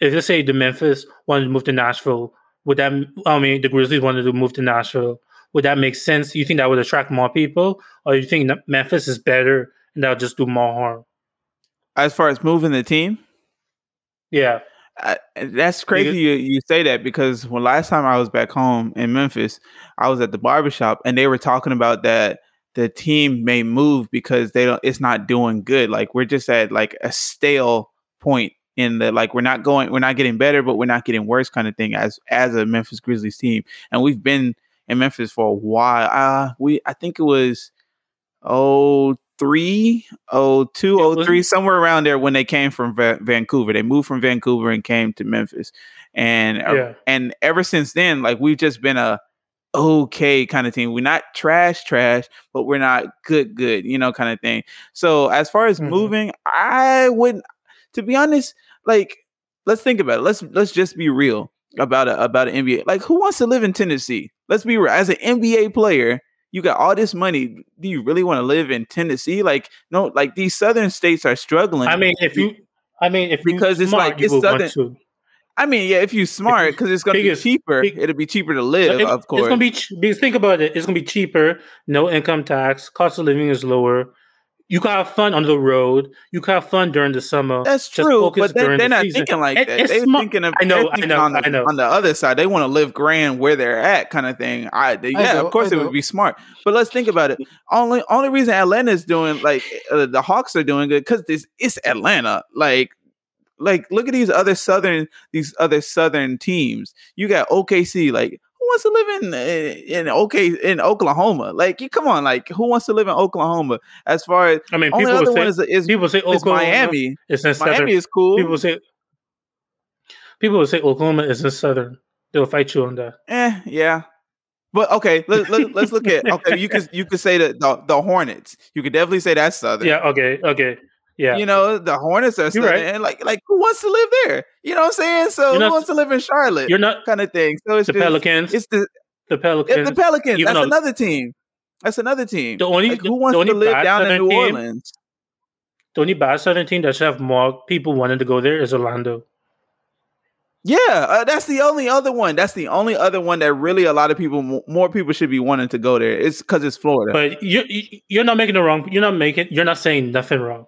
If let's say the Memphis wanted to move to Nashville, would that? I mean, the Grizzlies wanted to move to Nashville. Would that make sense? You think that would attract more people, or you think Memphis is better and that'll just do more harm? As far as moving the team, Yeah, I, that's crazy you, you say that because when last time I was back home in Memphis, I was at the barbershop and they were talking about that the team may move because they don't it's not doing good. Like we're just at like a stale point in the like we're not going we're not getting better, but we're not getting worse kind of thing as as a Memphis Grizzlies team. And we've been in Memphis for a while. Uh we I think it was 03, 02, Yeah, wasn't- 03, somewhere around there when they came from Va- Vancouver. They moved from Vancouver and came to Memphis. And Yeah. and ever since then, like we've just been a okay kind of team. We're not trash, trash, but we're not good, good, you know, kind of thing. So as far as Mhm. moving, I wouldn't. To be honest, like let's think about it. Let's let's just be real about a, about an NBA. Like who wants to live in Tennessee? Let's be real. As an NBA player, you got all this money. Do you really want to live in Tennessee? Like no, like these southern states are struggling. I mean, if you, I mean, if you Because it's like- it's southern- I mean, yeah, if you smart, because it's gonna biggest- be cheaper. big- It'll be cheaper to live, It- of course. It's gonna be because think about it. It's gonna be cheaper. No income tax. Cost of living is lower. You can have fun on the road. You can have fun during the summer. That's true, focus but they're, they're the not season. thinking like It- that. it's They're smart. thinking of, I know, they're I know, on the, I know. on the other side. They want to live grand where they're at, kind of thing. I, they- I yeah, know, of course I it know. would be smart. But let's think about it. Only only reason Atlanta's doing like uh, the Hawks are doing good because this it's Atlanta. Like like look at these other southern these other southern teams. You got OKC. Like who wants to live in in OK in Oklahoma? Like you come on. Like who wants to live in Oklahoma? As far as I mean, only people other say one is, is, people say is Oklahoma Miami. is in southern. Miami is cool. People say people will say Oklahoma is in southern. They'll fight you on that. Eh, yeah. But okay, let, let, let's look at okay. You could you could say that the, the Hornets. You could definitely say that's southern. Yeah. Okay. Okay. Yeah. You know the Hornets are You're right. and like like who wants to live there? You know what I'm saying? So You're who wants to live in Charlotte? You're not kind of thing. So it's the just, Pelicans. It's the the Pelicans. the Pelicans. That's another team. That's another team. The only- like, who wants only to live down in New team- Orleans? the only bad southern team that should have more people wanting to go there is Orlando. Yeah, uh, that's the only other one. That's the only other one that really a lot of people, more people should be wanting to go there. It's because it's Florida. But you you're not making the wrong. You're not making. You're not saying nothing wrong.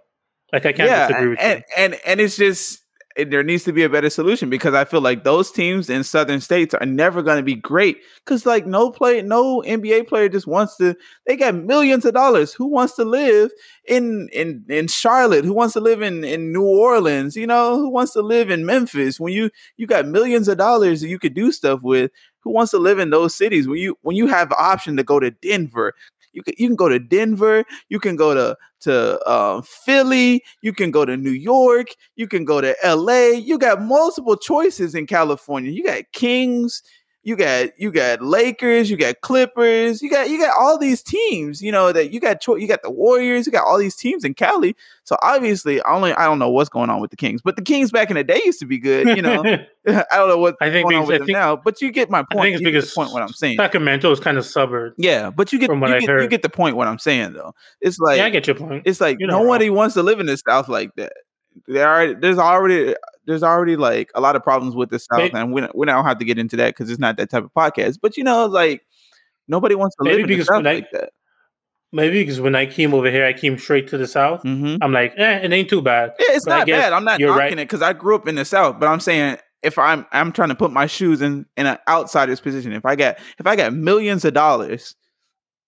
Like I can't disagree with and, you. and and it's just it- there needs to be a better solution because I feel like those teams in southern states are never going to be great because like no play no NBA player just wants to they got millions of dollars. Who wants to live in in in Charlotte? Who wants to live in in New Orleans? You know who wants to live in Memphis? When you you got millions of dollars that you could do stuff with who wants to live in those cities? When you when you have the option to go to Denver you can you can go to Denver you can go to to uh, Philly, you can go to New York, you can go to LA. You got multiple choices in California. You got Kings, you got you got Lakers, you got Clippers, you got you got all these teams. You know that you got cho- you got the Warriors, you got all these teams in Cali. So obviously, I only I don't know what's going on with the Kings, but the Kings back in the day used to be good. You know, (laughs) (laughs) I don't know what I think going on because- with I them think- now, but you get my point. I think it's get the because point what I'm saying. Sacramento is kind of suburb. Yeah, but you get From what you I get, you get the point what I'm saying though. It's like yeah, I get your point. it's like You're nobody wants to live in the South like that. There are there's already there's already like a lot of problems with the South, Maybe- and we don't, we don't have to get into that because it's not that type of podcast. But you know, like nobody wants to Maybe live in the because South when I- like that. Maybe because when I came over here, I came straight to the south. hmm I'm like, eh, it ain't too bad. Yeah, it's But not bad. I'm not you're knocking right. it because I grew up in the South, but I'm saying if I'm I'm trying to put my shoes in in an outsider's position, if I got if I got millions of dollars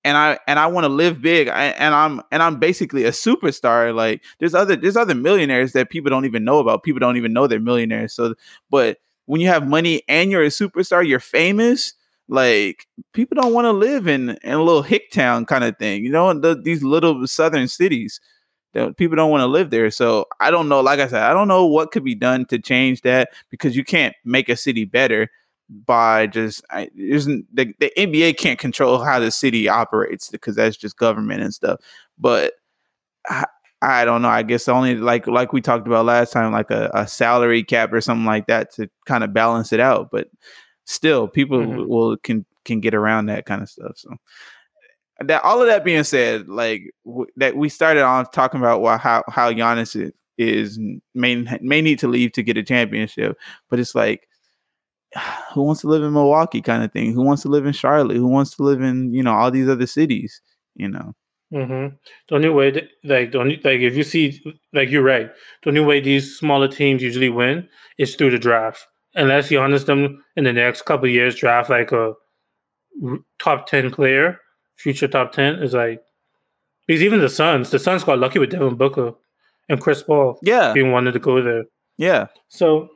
and I and I want to live big I, and I'm and I'm basically a superstar, like there's other there's other millionaires that people don't even know about. People don't even know they're millionaires. So, but when you have money and you're a superstar, you're famous. Like people don't want to live in in a little hick town kind of thing, you know, the, these little southern cities that people don't want to live there. So I don't know. Like I said, I don't know what could be done to change that because you can't make a city better by just I, isn't the, the NBA can't control how the city operates because that's just government and stuff. But I, I don't know. I guess only like like we talked about last time, like a, a salary cap or something like that to kind of balance it out. But still, people Mhm. will can can get around that kind of stuff. So that all of that being said, like w- that we started on talking about why, how how Giannis is, is may may need to leave to get a championship, but it's like (sighs) who wants to live in Milwaukee kind of thing? Who wants to live in Charlotte? Who wants to live in you know all these other cities? You know, Mm-hmm. The only way, that, like the only like if you see, like you're right. The only way these smaller teams usually win is through the draft. Unless you honest them in the next couple of years, draft like a top ten player, future top ten is like because even the Suns, the Suns got lucky with Devin Booker and Chris Paul yeah, being wanted to go there. yeah, So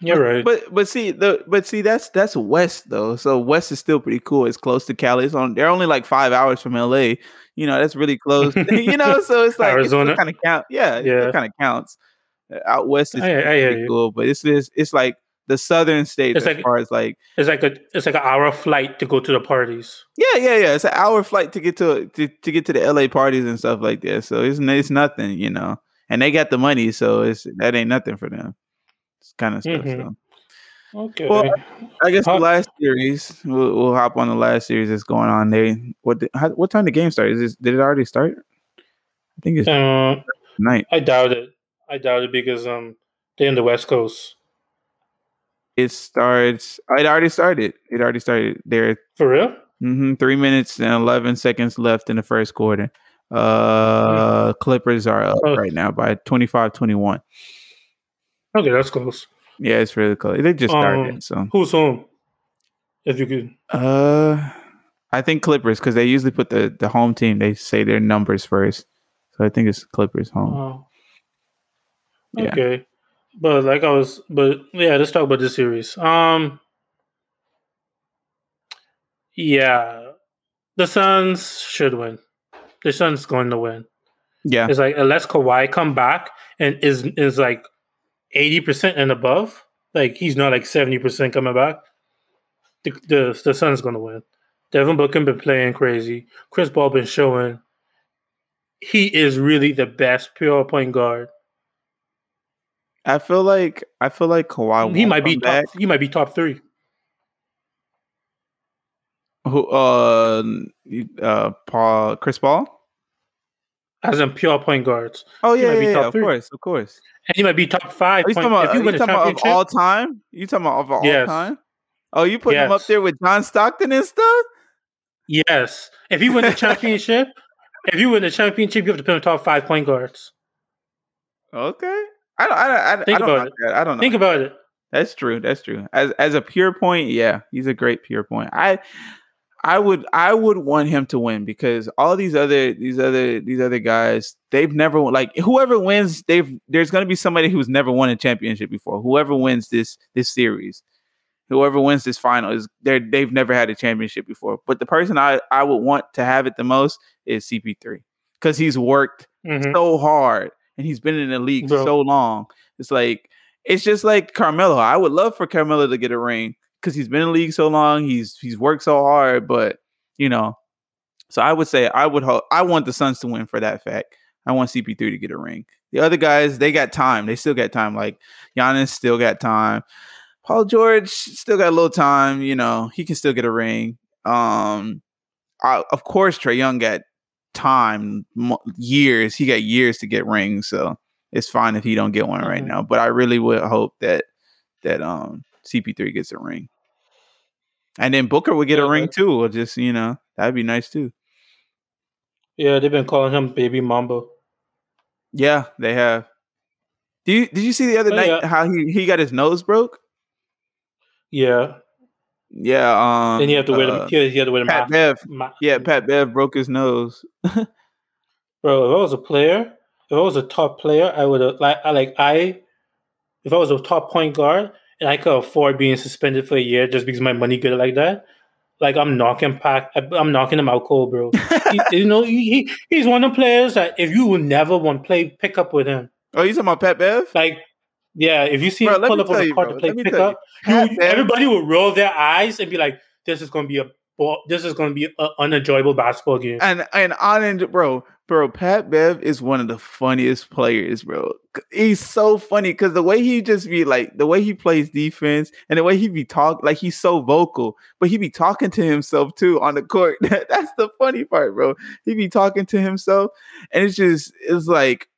You're right. But but see the but see that's that's West though. So West is still pretty cool. It's close to Cali. It's on. They're only like five hours from LA. You know that's really close. (laughs) (laughs) you know, so it's like Arizona? kind of count. Yeah, Yeah. it kind of counts. Uh, Out west is I- I pretty cool, but it's it's it's like the southern states It's as like- far as like it's like a it's like an hour flight to go to the parties. yeah yeah yeah. It's an hour flight to get to to, to get to the LA parties and stuff like that. So it's it's nothing, you know. And they got the money, so it's that ain't nothing for them. It's kind of stuff. Mhm. So. Okay. Well, I guess the last series. We'll, we'll hop on the last series that's going on there. What how, what time the game started? Is this, did it already start? I think it's uh, night. I doubt it. I doubt it because um they're in the West Coast. It starts. It already started. It already started. There, For real? hmm three minutes and eleven seconds left in the first quarter. Uh, Clippers are up Oh. right now by 25-21. Okay, that's close. Yeah, it's really close. They just started. Um, so, Who's home? If you could. uh, I think Clippers because they usually put the the home team. They say their numbers first. So I think it's Clippers home. Oh. Yeah. Okay. But like I was but yeah, let's talk about this series. Um Yeah. The Suns should win. The Suns going to win. Yeah. It's like unless Kawhi come back and is is like eighty percent and above, like he's not like seventy percent coming back. The the the Suns gonna win. Devin Booker been playing crazy. Chris Paul been showing he is really the best pure point guard. I feel like I feel like Kawhi. he might be top. back. He might be top three. Who? Uh, uh, Paul, Chris Paul. As in pure point guards. Oh yeah, might be yeah, top yeah of three. course, of course. And he might be top five. Are you point, talking about, if you you win the talking about of all time? You talking about of all Yes. time? Oh, you putting him up there with John Stockton and stuff? yes. If you win the championship, (laughs) if you win the championship, you have to put him top five point guards. Okay. I don't. I don't. I, Think I don't about know it. that. I don't know. Think about it. That's true. That's true. As as a pure point, yeah, he's a great pure point. I I would I would want him to win because all these other these other these other guys they've never won- like whoever wins they've there's going to be somebody who's never won a championship before. Whoever wins this this series, whoever wins this final is they they've never had a championship before. But the person I I would want to have it the most is CP3 because he's worked Mhm. so hard and he's been in the league Bro. so long. It's like it's just like Carmelo. I would love for Carmelo to get a ring because he's been in the league so long. He's he's worked so hard, but you know. So I would say I would hope I want the Suns to win for that fact. I want CP3 to get a ring. The other guys, they got time. They still got time. Like Giannis still got time. Paul George still got a little time. You know, he can still get a ring. Um, I, of course, Trae Young got time, years. He got years to get rings, so it's fine if he don't get one right Mhm. now. But I really would hope that that um CP3 gets a ring, and then Booker would get Yeah, a ring too. Or just you know that'd be nice too. Yeah, they've been calling him Baby Mamba. Yeah, they have. Do you did you see the other Oh, night yeah. how he he got his nose broke? Yeah, Yeah, um, then you have to wear uh, the you have to wear the Pat mask. Bev. Ma- Yeah, Pat Bev broke his nose. (laughs) Bro, if I was a player, if I was a top player, I would have like I like I if I was a top point guard and I could afford being suspended for a year just because my money good like that, like I'm knocking pack I'm knocking him out cold, bro. (laughs) He- you know, he, he he's one of the players that if you will never want to play pickup with him, Oh, you talking about Pat Bev? like yeah, if you see Bro, him pull up on the bro, to play let me tell pickup, you. you, everybody would roll their eyes and be like, "This is going to be a ball, this is going to be an unenjoyable basketball game." And and on and bro, bro, Pat Bev is one of the funniest players, bro. He's so funny because the way he just be like, the way he plays defense and the way he be talk, like he's so vocal, but he be talking to himself too on the court. (laughs) That's the funny part, bro. He be talking to himself, and it's just it's like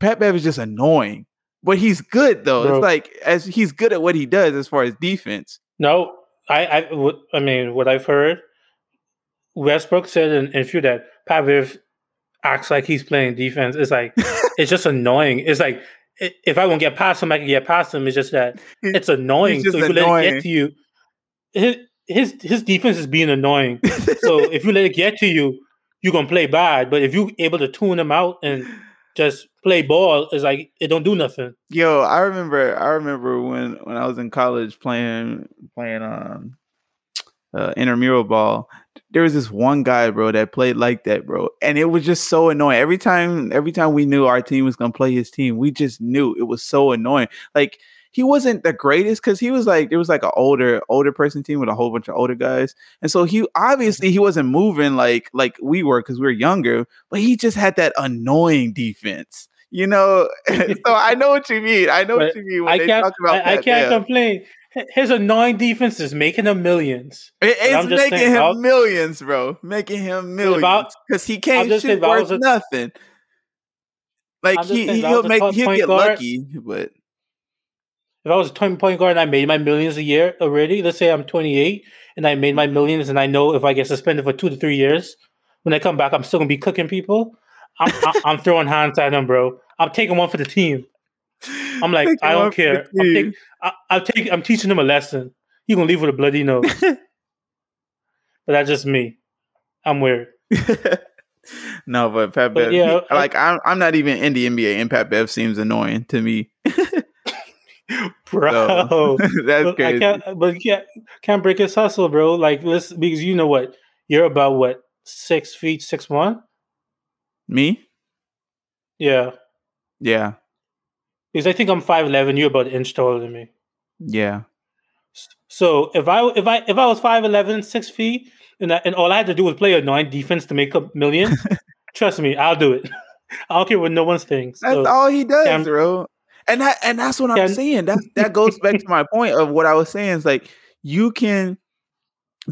Pat Bev is just annoying, but he's good though. Bro. It's like as he's good at what he does as far as defense. No, I, I, I mean, what I've heard, Westbrook said in an interview that Pat Bev acts like he's playing defense. It's like (laughs) it's just annoying. It's like if I won't get past him, I can get past him. It's just that it's annoying. So if you let it annoying. get to you, his his his defense is being annoying. (laughs) So if you let it get to you, you're gonna play bad. But if you're able to tune him out and just play ball is like it don't do nothing. Yo, I remember I remember when when I was in college playing playing um uh intramural ball. There was this one guy, bro, that played like that, bro. And it was just so annoying. Every time every time we knew our team was gonna play his team, we just knew it was so annoying. Like he wasn't the greatest because he was like it was like an older older person team with a whole bunch of older guys and so he obviously he wasn't moving like like we were because we were younger but he just had that annoying defense you know (laughs) so i know what you mean i know But what you mean when I they can't. talk about I, I can't yeah. complain. H- His annoying defense is making him millions. It- it's making saying, him I'll- millions bro making him millions because he can't saying, shoot worth a- nothing like he, saying, he'll make he'll get guard- lucky but If I was a 20 point guard and I made my millions a year already, let's say I'm 28 and I made my millions, and I know if I get suspended for two to three years, when I come back, I'm still gonna be cooking people. I'm, I'm, I'm throwing hands at him, bro. I'm taking one for the team. (laughs) I'm like, I don't care. I'm, team. take, I, I'm, take, I'm teaching him a lesson. He gonna leave with a bloody nose. (laughs) but that's just me. I'm weird. (laughs) no, but Pat But Bev, yeah, he- I- like I'm, I'm not even in the NBA, and Pat Bev seems annoying to me. Bro. So, that's but I crazy. can't but you can't can't break his hustle, bro. Like this because you know what? You're about what, six feet, six one? Me? Yeah. Yeah, Because I think I'm five eleven, you're about an inch taller than me. yeah. So if I if I if I was 5'11", 6 feet, and I, and all I had to do was play a nine defense to make a million, (laughs) trust me, I'll do it. (laughs) I don't care what no one's thinks. That's So, all he does, Cam- bro. And that, and that's what I'm saying. That that goes back to my point of what I was saying. Is like you can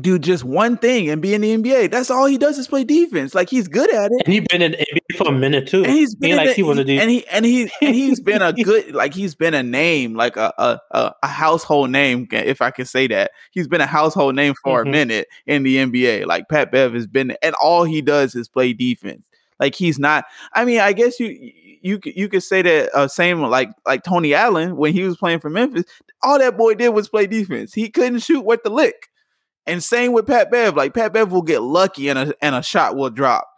do just one thing and be in the NBA. That's all he does is play defense. Like he's good at it. and he's been in the NBA for a minute too. And he's been like the- he one of these. and he and he and he's been a good (laughs) like he's been a name like a a, a, a household name if I can say that he's been a household name for Mhm. a minute in the NBA like Pat Bev has been and all he does is play defense like he's not I mean I guess you you could- you could say that uh, same like like Tony Allen when he was playing for Memphis all that boy did was play defense he couldn't shoot with the lick and same with Pat Bev like Pat Bev will get lucky and a and a shot will drop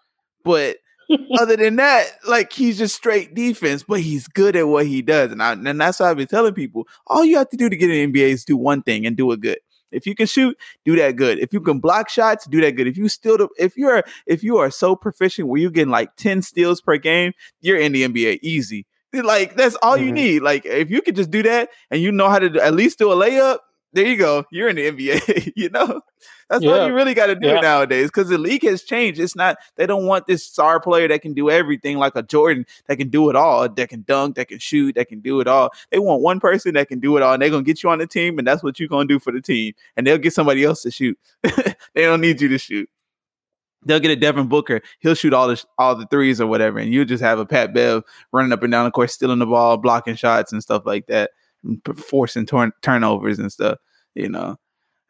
but (laughs) other than that, like he's just straight defense, but he's good at what he does. And I, and that's what I've been telling people. All you have to do to get in the NBA is do one thing and do it good. If you can shoot, do that good. If you can block shots, do that good. If you still the, if you're if you are so proficient where you're getting like 10 steals per game, you're in the NBA easy. Like that's all you Mhm. need. Like if you could just do that and you know how to do, at least do a layup, there you go. You're in the NBA, (laughs) you know? That's all you really got to do Yeah. nowadays because the league has changed. It's not they don't want this star player that can do everything like a Jordan that can do it all, that can dunk, that can shoot, that can do it all. They want one person that can do it all, and they're gonna get you on the team, and that's what you're gonna do for the team. And they'll get somebody else to shoot. (laughs) they don't need you to shoot. They'll get a Devin Booker. He'll shoot all the all the threes or whatever, and you just have a Pat Bev running up and down the court, stealing the ball, blocking shots and stuff like that, forcing turn- turnovers and stuff. You know,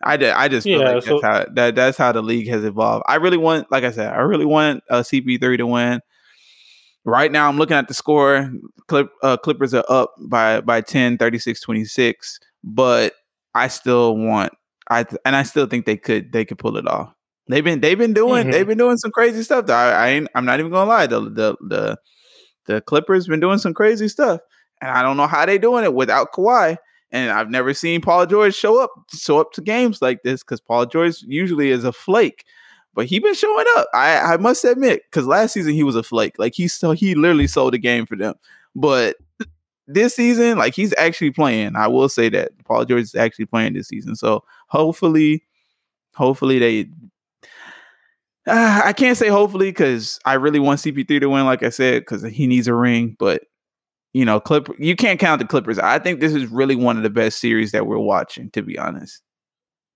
I, I just feel Yeah, like so- that's how that that's how the league has evolved. I really want, like I said, I really want uh, CP3 to win. Right now, I'm looking at the score. Clip, uh, Clippers are up by by 10, 36, 26, but I still want I th- and I still think they could they could pull it off. They've been they've been doing Mhm. they've been doing some crazy stuff. though. I, I ain't, I'm not even gonna lie. The the the the Clippers been doing some crazy stuff, and I don't know how they doing it without Kawhi. And I've never seen Paul George show up show up to games like this because Paul George usually is a flake, but he been showing up. I I must admit because last season he was a flake. Like he so he literally sold the game for them, but this season like he's actually playing. I will say that Paul George is actually playing this season. So hopefully, hopefully they. Uh, (sighs) I can't say hopefully because I really want CP3 to win, like I said, because he needs a ring. But you know, Clip, you can't count the Clippers. I think this is really one of the best series that we're watching, to be honest.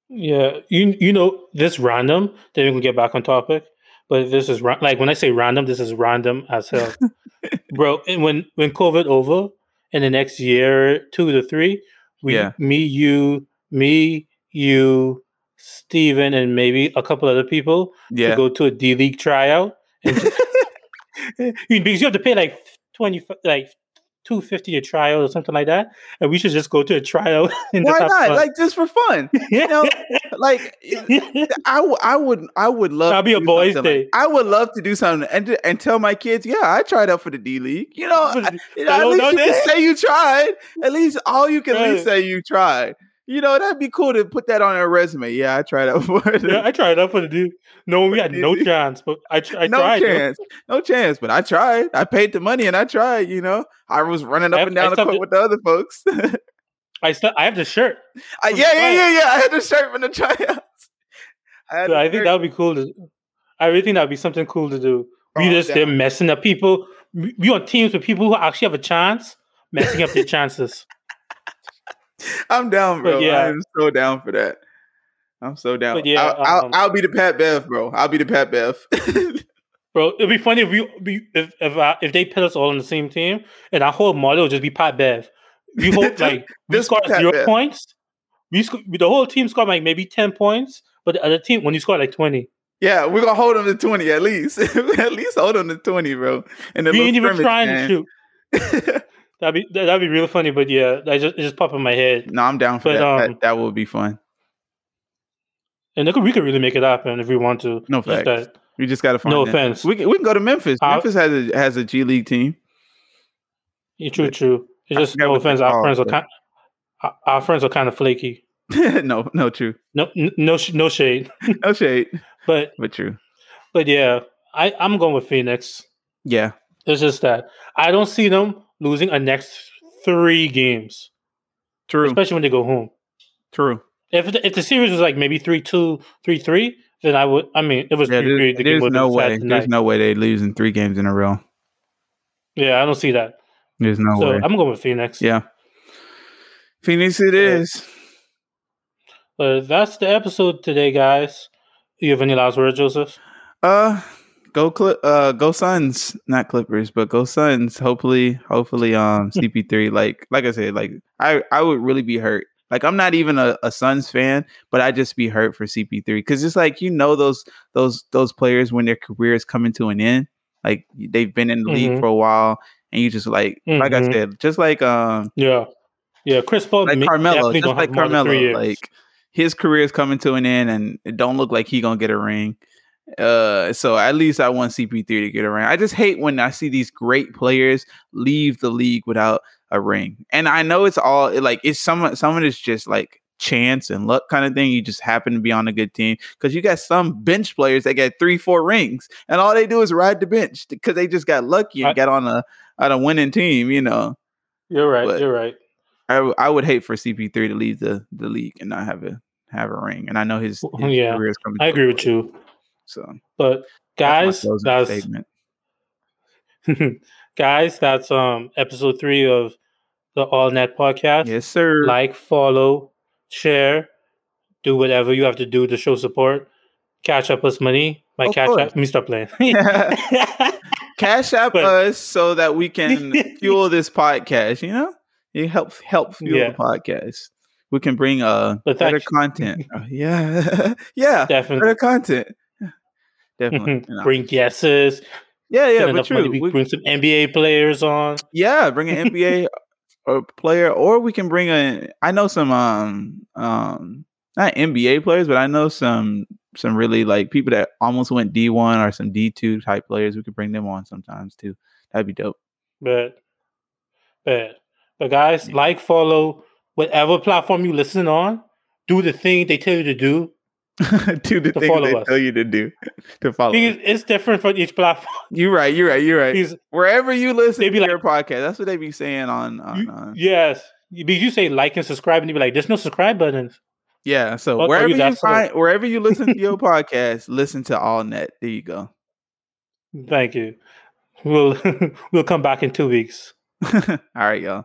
Yeah, you you know this random. Then we can get back on topic. But this is like when I say random, this is random as hell, (laughs) bro. And when when COVID over in the next year, two to three, we Yeah. me you me you Steven, and maybe a couple other people Yeah, to go to a D League tryout. And (laughs) (laughs) because you have to pay like twenty, like two fifty a trial or something like that, and we should just go to a trial. (laughs) And Why not? fun. Like just for fun. (laughs) You know, like (laughs) I, w- I would I would love That'd be a do boys' something day. like- I would love to do something and and tell my kids, yeah, I tried out for the D League. You know, I- you know, at least know you can say you tried. At least all you can at least say you tried. You know, that'd be cool to put that on a resume. Yeah, I tried out for it. yeah, I tried out for the dude. No, we had no (laughs) chance, but I, I no tried. chance, no chance. But I tried. I paid the money and I tried. You know, I was running up I- and I down the court it- with the other folks. (laughs) I still I have the shirt. Uh, I- From yeah, yeah, yeah, yeah. I had the shirt from the tryouts. (laughs) I, So I think that would be cool to. I really think that would be something cool to do. We Oh, just down. messing up people. We we on teams with people who actually have a chance, messing up their chances. I'm down, But bro. yeah. I'm so down for that. I'm so down. But yeah, I'll, I'll, um, I'll be the Pat Bev, bro. I'll be the Pat Bev. (laughs) Bro, it'd be funny if we, if if, uh, if they put us all on the same team and our whole model would just be Pat Bev. We (laughs) hope like we score zero Bev. points. We sc- the whole team scored like maybe ten points, but the other team when you score like twenty, yeah, we're gonna hold him to 20 at least. (laughs) at least hold him to 20, bro. And we ain't even trying to shoot. That'd be that- that'd be really funny. But yeah, that just it just popped in my head. no, I'm down for But, that. um, that. That would be fun. And could, we could really make it happen if we want to. No facts. that- We just gotta find No offense. We can, we can go to Memphis. Memphis has a has a G League team. Yeah, true, true. It's just no offense. Our called, friends are kind. Our, our friends are kind of flaky. (laughs) no, no, true. No, no, sh- no shade. (laughs) No shade, But but true. but yeah, I I'm going with Phoenix. Yeah, It's just that I don't see them losing a next three games, true, especially when they go home. true. If the, if the series was like maybe three two, three three, then I would. I mean, it was Yeah, there's, The there's no way. There's There's no way they losing three games in a row. Yeah, I don't see that. There's no so way. I'm going with Phoenix. Yeah. Phoenix it Yeah. is. But that's the episode today, guys. You have any last words, Joseph? Uh go Cli- uh go Suns, not Clippers, but go Suns. Hopefully, hopefully um (laughs) CP3 like like I said, like I I would really be hurt. Like I'm not even a, a Suns fan, but I just be hurt for CP3 cuz it's like you know those those those players when their career is coming to an end, like they've been in the league Mhm. for a while and you just like like I Mhm. said, just like um Yeah, yeah. Chris Paul, like Carmelo, just like have more than three Carmelo, like his career is coming to an end, and it don't look like he gonna get a ring. Uh, so at least I want CP3 to get a ring. I just hate when I see these great players leave the league without a ring, and I know it's all like it's some some of it's just like chance and luck kind of thing. You just happen to be on a good team because you got some bench players that get three, four rings, and all they do is ride the bench because they just got lucky and I- got on a on a winning team. You know. You're right. but- you're right. I, I would hate for CP3 to leave the, the league and not have a have a ring. And I know his, his yeah, career is coming. I agree with you. So But guys, that's statement. (laughs) guys, that's um episode three of the All Net podcast. Yes, sir. Like, follow, share, do whatever you have to do to show support. Cash up us money. My Of catch course. up. Let me stop playing. (laughs) (laughs) Cash app But- us so that we can fuel this podcast. You know, you help help fuel Yeah. the podcast. We can bring uh better content. Uh, yeah, yeah, Definitely. better content. Definitely. (laughs) You know. Bring guesses. Yeah, yeah, but true. We bring some NBA players on. Yeah, bring an (laughs) NBA or player, or we can bring a. I know some um um not NBA players, but I know some some really like people that almost went D one or some D two type players. We could bring them on sometimes too. That'd be dope. But but but guys, Yeah. like, follow, whatever platform you listen on, do the thing they tell you to do. (laughs) do the To things follow they us. tell you to do (laughs) to follow. Because it's different for each platform. You're right. You're right. You're right. Because Wherever you listen They to be like- your podcast, that's what they be saying on on. you- on yes, because you say like and subscribe, and you be like, "There's no subscribe buttons." yeah. So Or- or oh, wherever you you got some- find, wherever you listen to your (laughs) podcast, listen to All Net. There you go. Thank you. We'll we'll come back in two weeks. All right, y'all.